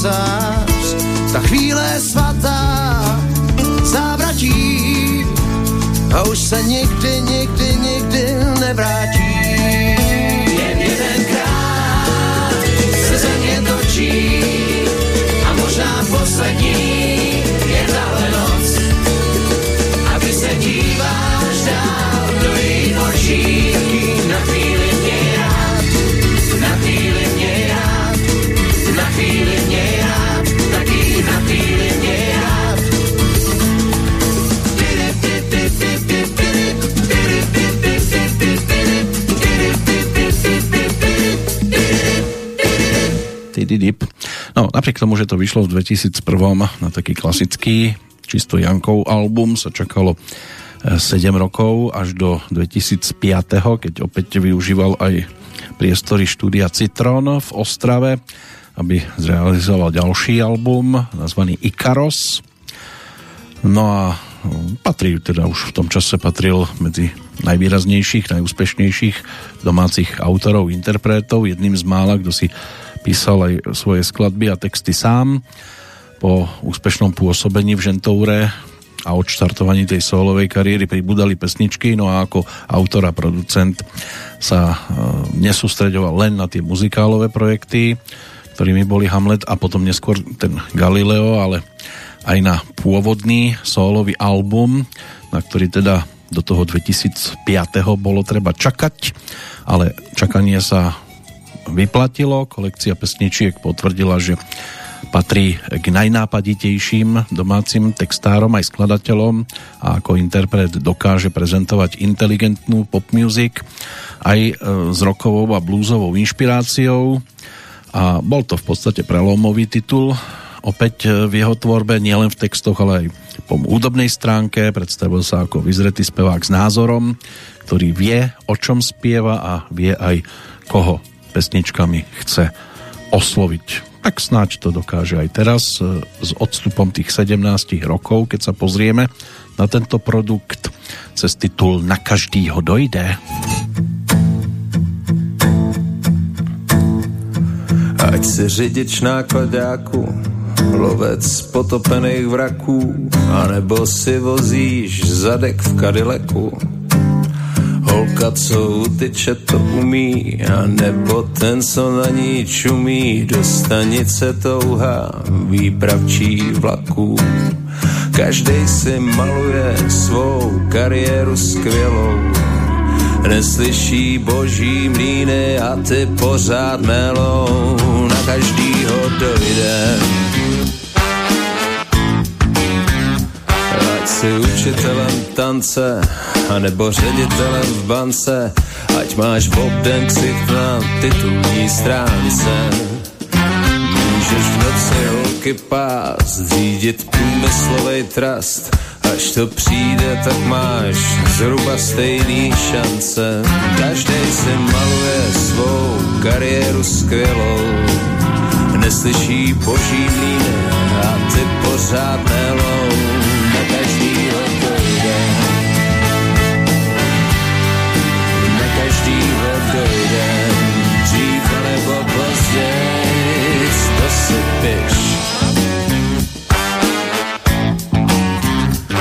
svatozář. Ta chvíle svatá, závratí a už se nikdy, nikdy, nikdy nevrátí. Jen jedenkrát se země točí a možná poslední Tididip. No, napriek tomu, že to vyšlo v 2001 na taký klasický čisto Jankov album, sa čakalo 7 rokov až do 2005, keď opäť využíval aj priestory štúdia Citron v Ostrave, aby zrealizoval ďalší album nazvaný Ikaros. No a patrí, teda už v tom čase patril medzi najvýraznejších, najúspešnejších domácich autorov, interpretov, jedným z mála, kto si písal aj svoje skladby a texty sám. Po úspešnom pôsobení v Žentoure a odštartovaní tej solovej kariéry pribudali pesničky, no a ako autor a producent sa e, nesústreďoval len na tie muzikálové projekty, ktorými boli Hamlet a potom neskôr ten Galileo, ale aj na pôvodný solový album, na ktorý teda do toho 2005. bolo treba čakať, ale čakanie sa vyplatilo. Kolekcia pesničiek potvrdila, že patrí k najnápaditejším domácim textárom aj skladateľom a ako interpret dokáže prezentovať inteligentnú pop music aj e, s rokovou a bluesovou inšpiráciou a bol to v podstate prelomový titul opäť e, v jeho tvorbe, nielen v textoch, ale aj po údobnej stránke, predstavil sa ako vyzretý spevák s názorom, ktorý vie, o čom spieva a vie aj, koho pesničkami chce osloviť. Tak snáď to dokáže aj teraz e, s odstupom tých 17 rokov, keď sa pozrieme na tento produkt. Cez titul Na každýho dojde. Ať si řidič nákladáku, lovec potopených vraků, anebo si vozíš zadek v Cadillacu Holka, co utyče, to umí, a nebo ten, co na ní čumí, do stanice touha výpravčí vlaků. Každý si maluje svou kariéru skvělou, neslyší boží mlíny a ty pořád melou, na každýho dojde. Ať si učitelem tance, anebo ředitelem v bance, ať máš v obden ksicht na titulní stránce. Můžeš v noci holky pás, řídit průmyslový trust, až to přijde, tak máš zhruba stejný šance. Každý si maluje svou kariéru skvělou, neslyší boží mlíny a ty pořád melou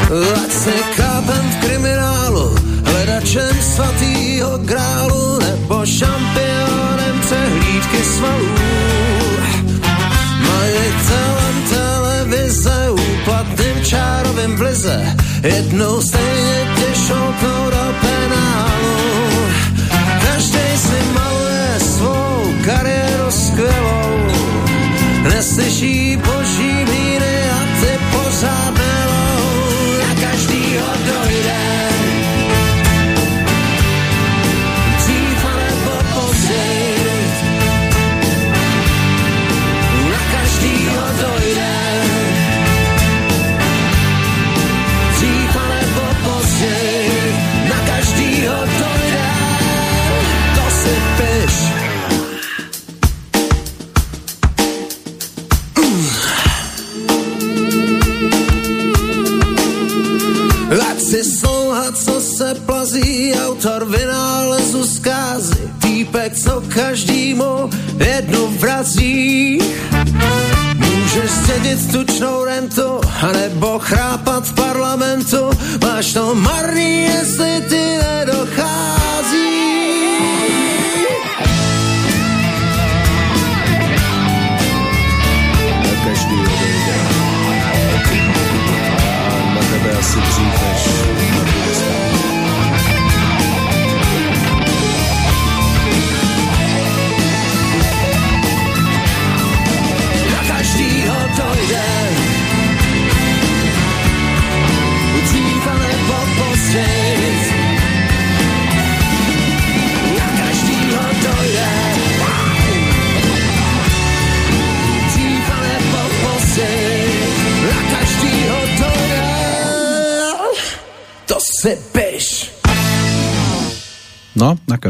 Se kápem v kriminálu, hledačem svatýho grálu nebo šampionem přehlídky svalů. Majitelem televize, úplatným čárovým vlize, jednou stejně tě do penálu. Každý si maluje svou kariéru skvělou, neslyší boží týpek, co každýmu jednu vrací. Můžeš zdědit tučnou rentu, anebo chrápat v parlamentu, máš to marný, jestli ty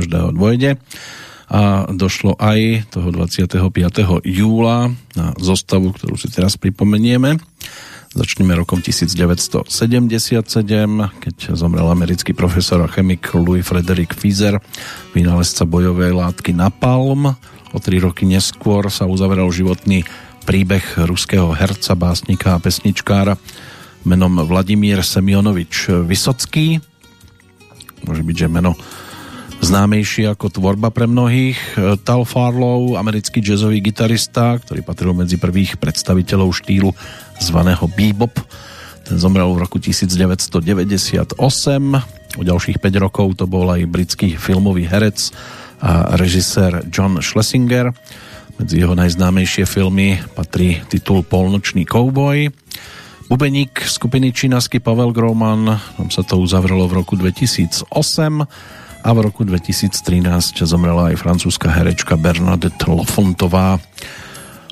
každého dvojde a došlo aj toho 25. júla na zostavu, ktorú si teraz pripomenieme. Začneme rokom 1977, keď zomrel americký profesor a chemik Louis Frederick Fieser, vynálezca bojovej látky Napalm. O tri roky neskôr sa uzaveral životný príbeh ruského herca, básnika a pesničkára menom Vladimír Semionovič Vysocký. Môže byť, že meno známejší ako tvorba pre mnohých. Tal Farlow, americký jazzový gitarista, ktorý patril medzi prvých predstaviteľov štýlu zvaného bebop. Ten zomrel v roku 1998. O ďalších 5 rokov to bol aj britský filmový herec a režisér John Schlesinger. Medzi jeho najznámejšie filmy patrí titul Polnočný kouboj. Bubeník skupiny Čínasky Pavel Groman, tam sa to uzavrelo v roku 2008 a v roku 2013 zomrela aj francúzska herečka Bernadette Lofontová.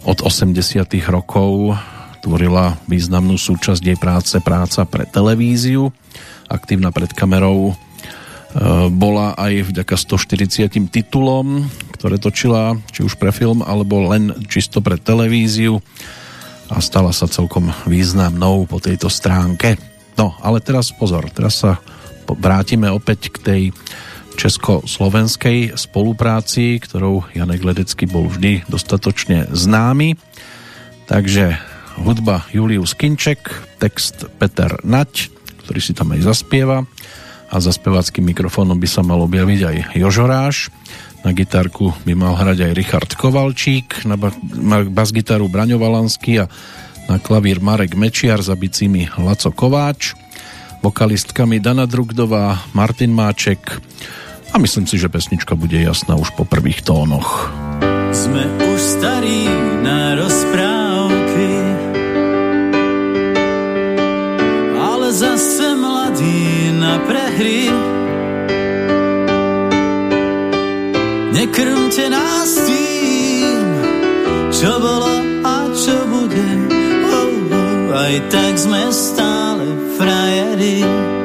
Od 80 rokov tvorila významnú súčasť jej práce práca pre televíziu. Aktívna pred kamerou e, bola aj vďaka 140 titulom, ktoré točila či už pre film alebo len čisto pre televíziu a stala sa celkom významnou po tejto stránke. No, ale teraz pozor, teraz sa vrátime opäť k tej československej spolupráci, ktorou Janek Ledecký bol vždy dostatočne známy. Takže hudba Julius Kinček, text Peter Nať, ktorý si tam aj zaspieva a za speváckým mikrofónom by sa mal objaviť aj Jožoráš. Na gitarku by mal hrať aj Richard Kovalčík, na bas-gitaru Braňo Valansky a na klavír Marek Mečiar za bicími Laco Kováč, vokalistkami Dana Drugdová, Martin Máček, a myslím si, že pesnička bude jasná už po prvých tónoch. Sme už starí na rozprávky, ale zase mladí na prehry. Nekrmte nás tým, čo bolo a čo bude. Oh, oh, aj tak sme stále frajeri.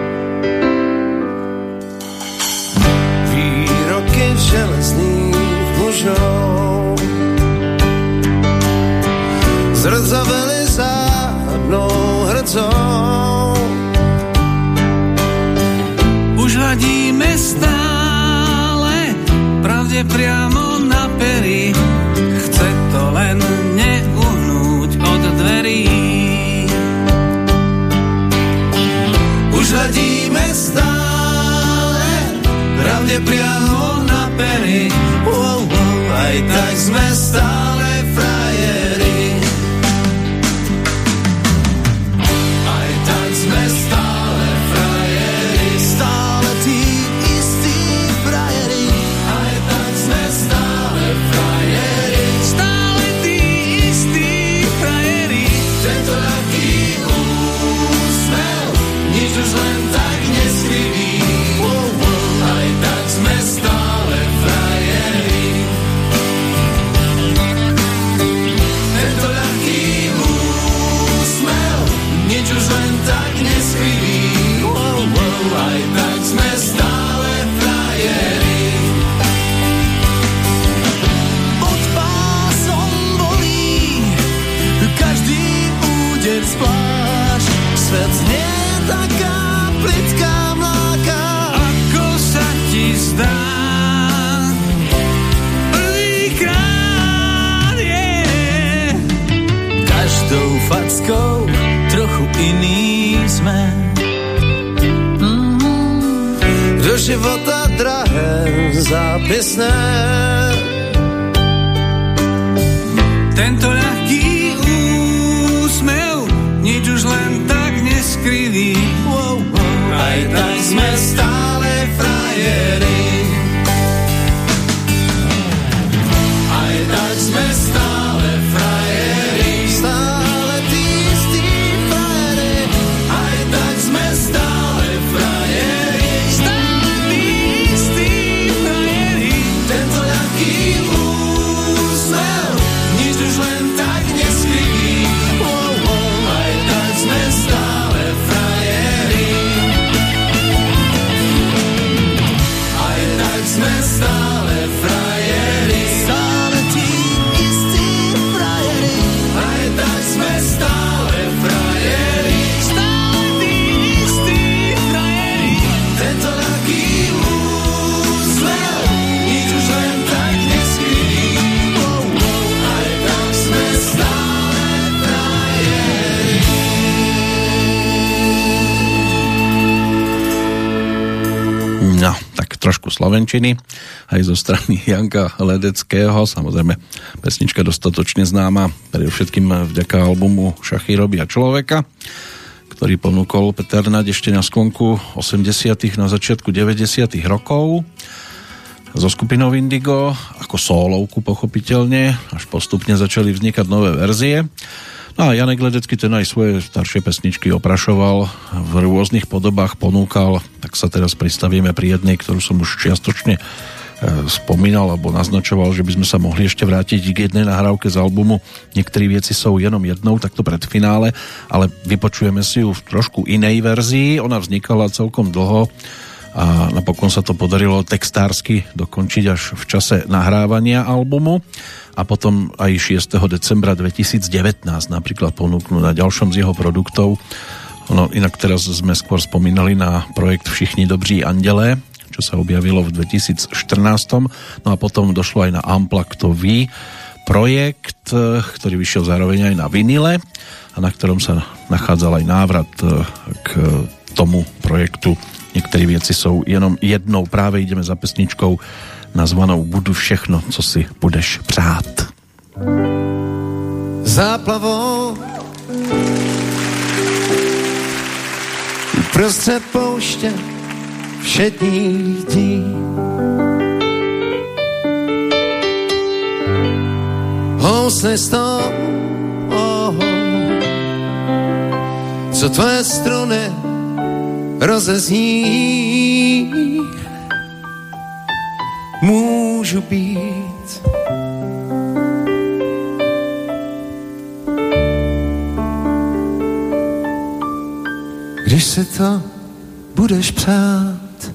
Slovenčiny, aj zo strany Janka Ledeckého, samozrejme pesnička dostatočne známa, predovšetkým vďaka albumu Šachy robia človeka, ktorý ponúkol Peter Naď ešte na sklonku 80 na začiatku 90 rokov so skupinou Indigo, ako solovku pochopiteľne, až postupne začali vznikať nové verzie. No a Janek Ledecký ten aj svoje staršie pesničky oprašoval, v rôznych podobách ponúkal, tak sa teraz pristavíme pri jednej, ktorú som už čiastočne e, spomínal alebo naznačoval, že by sme sa mohli ešte vrátiť k jednej nahrávke z albumu. Niektorí vieci sú jenom jednou, takto pred finále, ale vypočujeme si ju v trošku inej verzii. Ona vznikala celkom dlho a napokon sa to podarilo textársky dokončiť až v čase nahrávania albumu a potom aj 6. decembra 2019 napríklad ponúknú na ďalšom z jeho produktov. No, inak teraz sme skôr spomínali na projekt Všichni dobří andelé, čo sa objavilo v 2014. No a potom došlo aj na Amplaktový projekt, ktorý vyšiel zároveň aj na vinile a na ktorom sa nachádzal aj návrat eh, k tomu projektu Niektorí věci jsou jenom jednou. Právě jdeme za pesničkou nazvanou Budu všechno, co si budeš přát. Záplavou uprostřed pouště všedních dní housne toho, oh, co tvoje struny rozezní. Můžu být když se to budeš přát.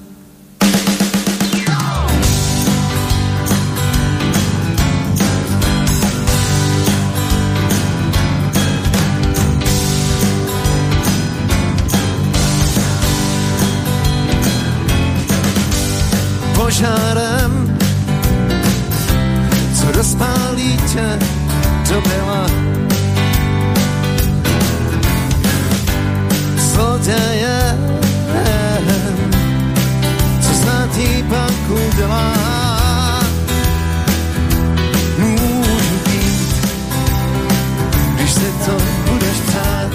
požárem, co rozpálí tě do byla. Dělá. Můžu být, když se to budeš přát.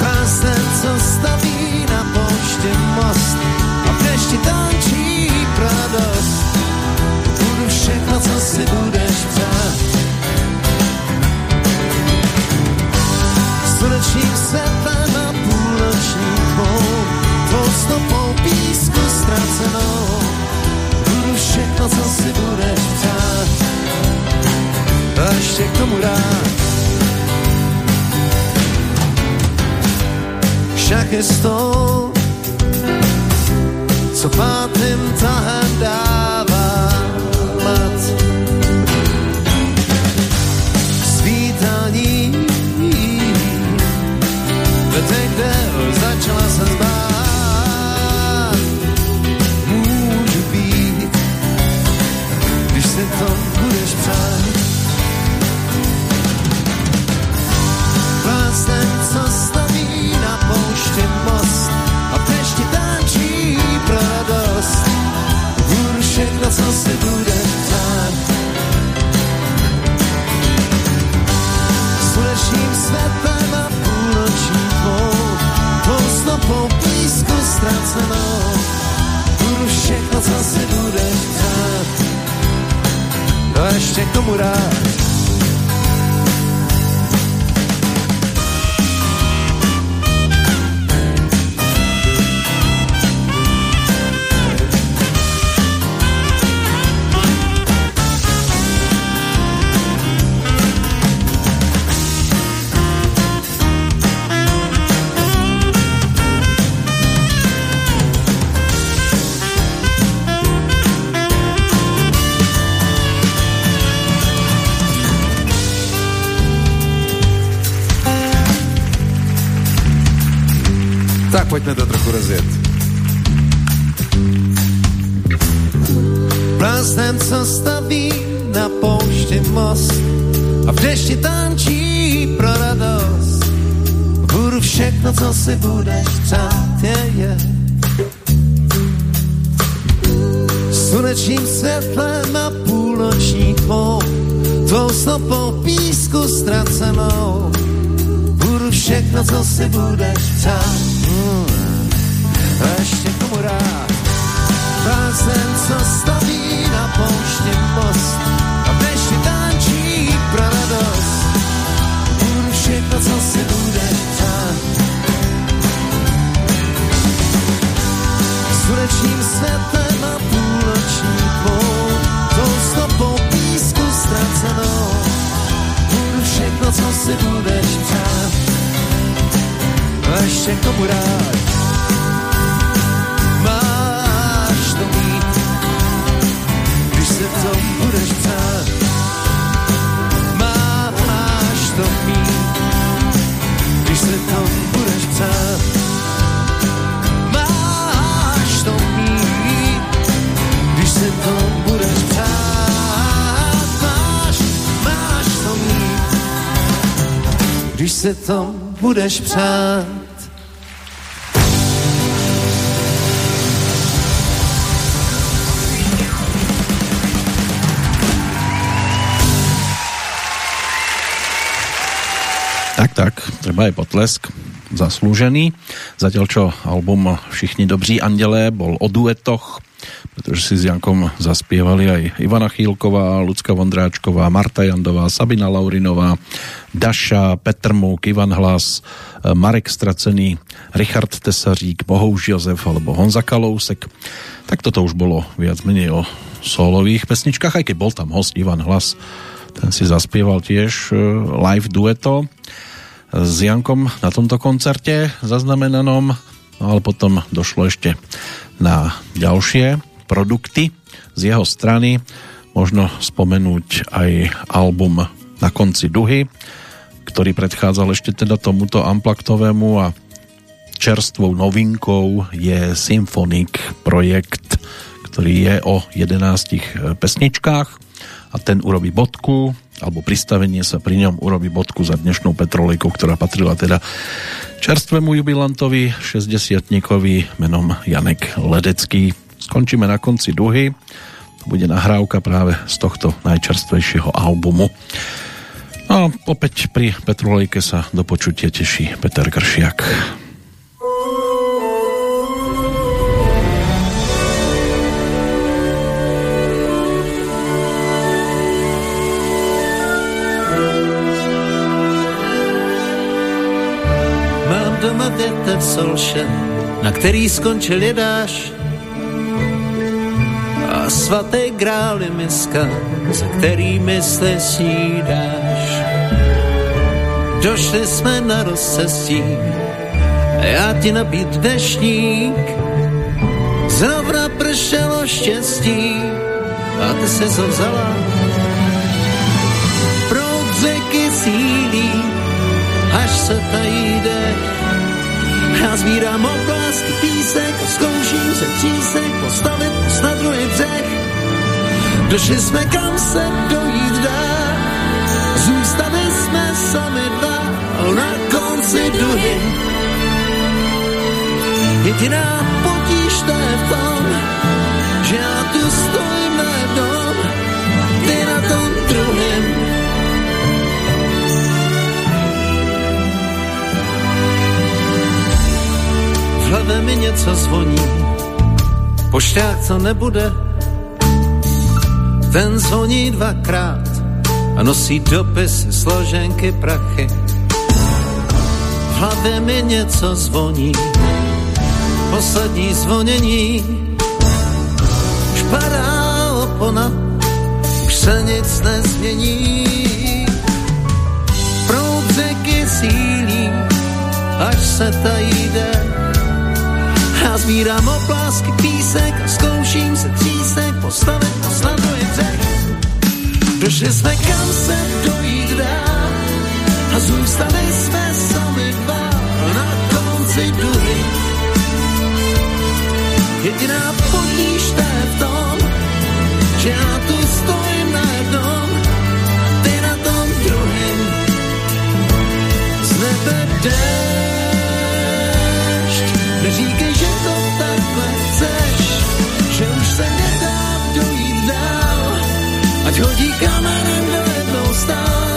Pásne, co staví na pouště most a v dešti tančí radost. Budu všechno, co si budeš přát. Všechno, co si budeš přát. A ještě k tomu rád. šachistou, co pátým tahem dává co si budeš přát. No a ještě komu rád. Tak pojďme to trochu rozjet. Blázen, co staví na poušti most a v dešti tančí pro radost. Budu všechno, co si budeš přát, je, je. Slunečním světlem a půlnoční tmou, tvou stopou písku ztracenou. Budu všechno, co si budeš přát. A ještě komu rád. Blázen, co staví na poušti most a v dešti tančí pro radost. Budu všechno, co si budeš přát. Slunečním světlem a půlnoční tmou, tou stopou písku ztracenou. Budu všechno, co si budeš přát. A ještě komu rád. Máš to mít, když se to budeš přát. Máš to mít, když se to budeš přát. Máš to mít, když se to budeš přát. Máš, to mít, když se to budeš přát. Treba aj potlesk zaslúžený. Zatiaľ čo album Všichni dobří andělé bol o duetoch, pretože si s Jankom zaspievali aj Ivana Chýlková, Lucka Vondráčková, Marta Jandová, Sabina Laurinová, Daša, Petr Múk, Ivan Hlas, Marek Stracený, Richard Tesařík, Bohouž Jozef alebo Honza Kalousek. Tak toto už bolo viac menej o solových pesničkách, aj keď bol tam host Ivan Hlas, ten si zaspieval tiež e, live dueto s Jankom na tomto koncerte zaznamenanom, no ale potom došlo ešte na ďalšie produkty z jeho strany. Možno spomenúť aj album Na konci duhy, ktorý predchádzal ešte teda tomuto amplaktovému a čerstvou novinkou je Symphonic projekt, ktorý je o 11 pesničkách a ten urobí bodku alebo pristavenie sa pri ňom urobí bodku za dnešnou petrolejkou, ktorá patrila teda čerstvému jubilantovi 60 menom Janek Ledecký. Skončíme na konci duhy. To bude nahrávka práve z tohto najčerstvejšieho albumu. No a opäť pri Petrolejke sa do počutia teší Peter Kršiak. Větev solše, na který skončil jedáš. A svatý grál je miska, za který mysli snídáš. Došli jsme na rozcestí, a já ti nabít dešník. Zrovna pršelo štěstí, a ty se ho vzala. Proud řeky sílí, až se tají dech. Já sbírám oblásky písek zkouším se třísek postavit na druhý břeh. Došli jsme kam se dojít dá, zůstali jsme sami dva na konci duhy. Jediná potíž to je v tom, že já tu hlavě mi něco zvoní, pošťák, co nebude, ten zvoní dvakrát a nosí dopis složenky prachy. V hlavě mi něco zvoní, poslední zvonění, už padá opona, už se nic nezmění. Proud řeky sílí, až se tají dech, já sbírám oplásky písek a zkouším se třísek postavit a snaduje břeh. Došli jsme kam se dojít dá a zůstali jsme sami dva na konci duhy. Jediná je v tom, že já tu stojím na jednom, ty na tom druhém. Z nebe déšť, chceš, že už sa nedá dojít dál, ať hodí kamenem do jednou stále.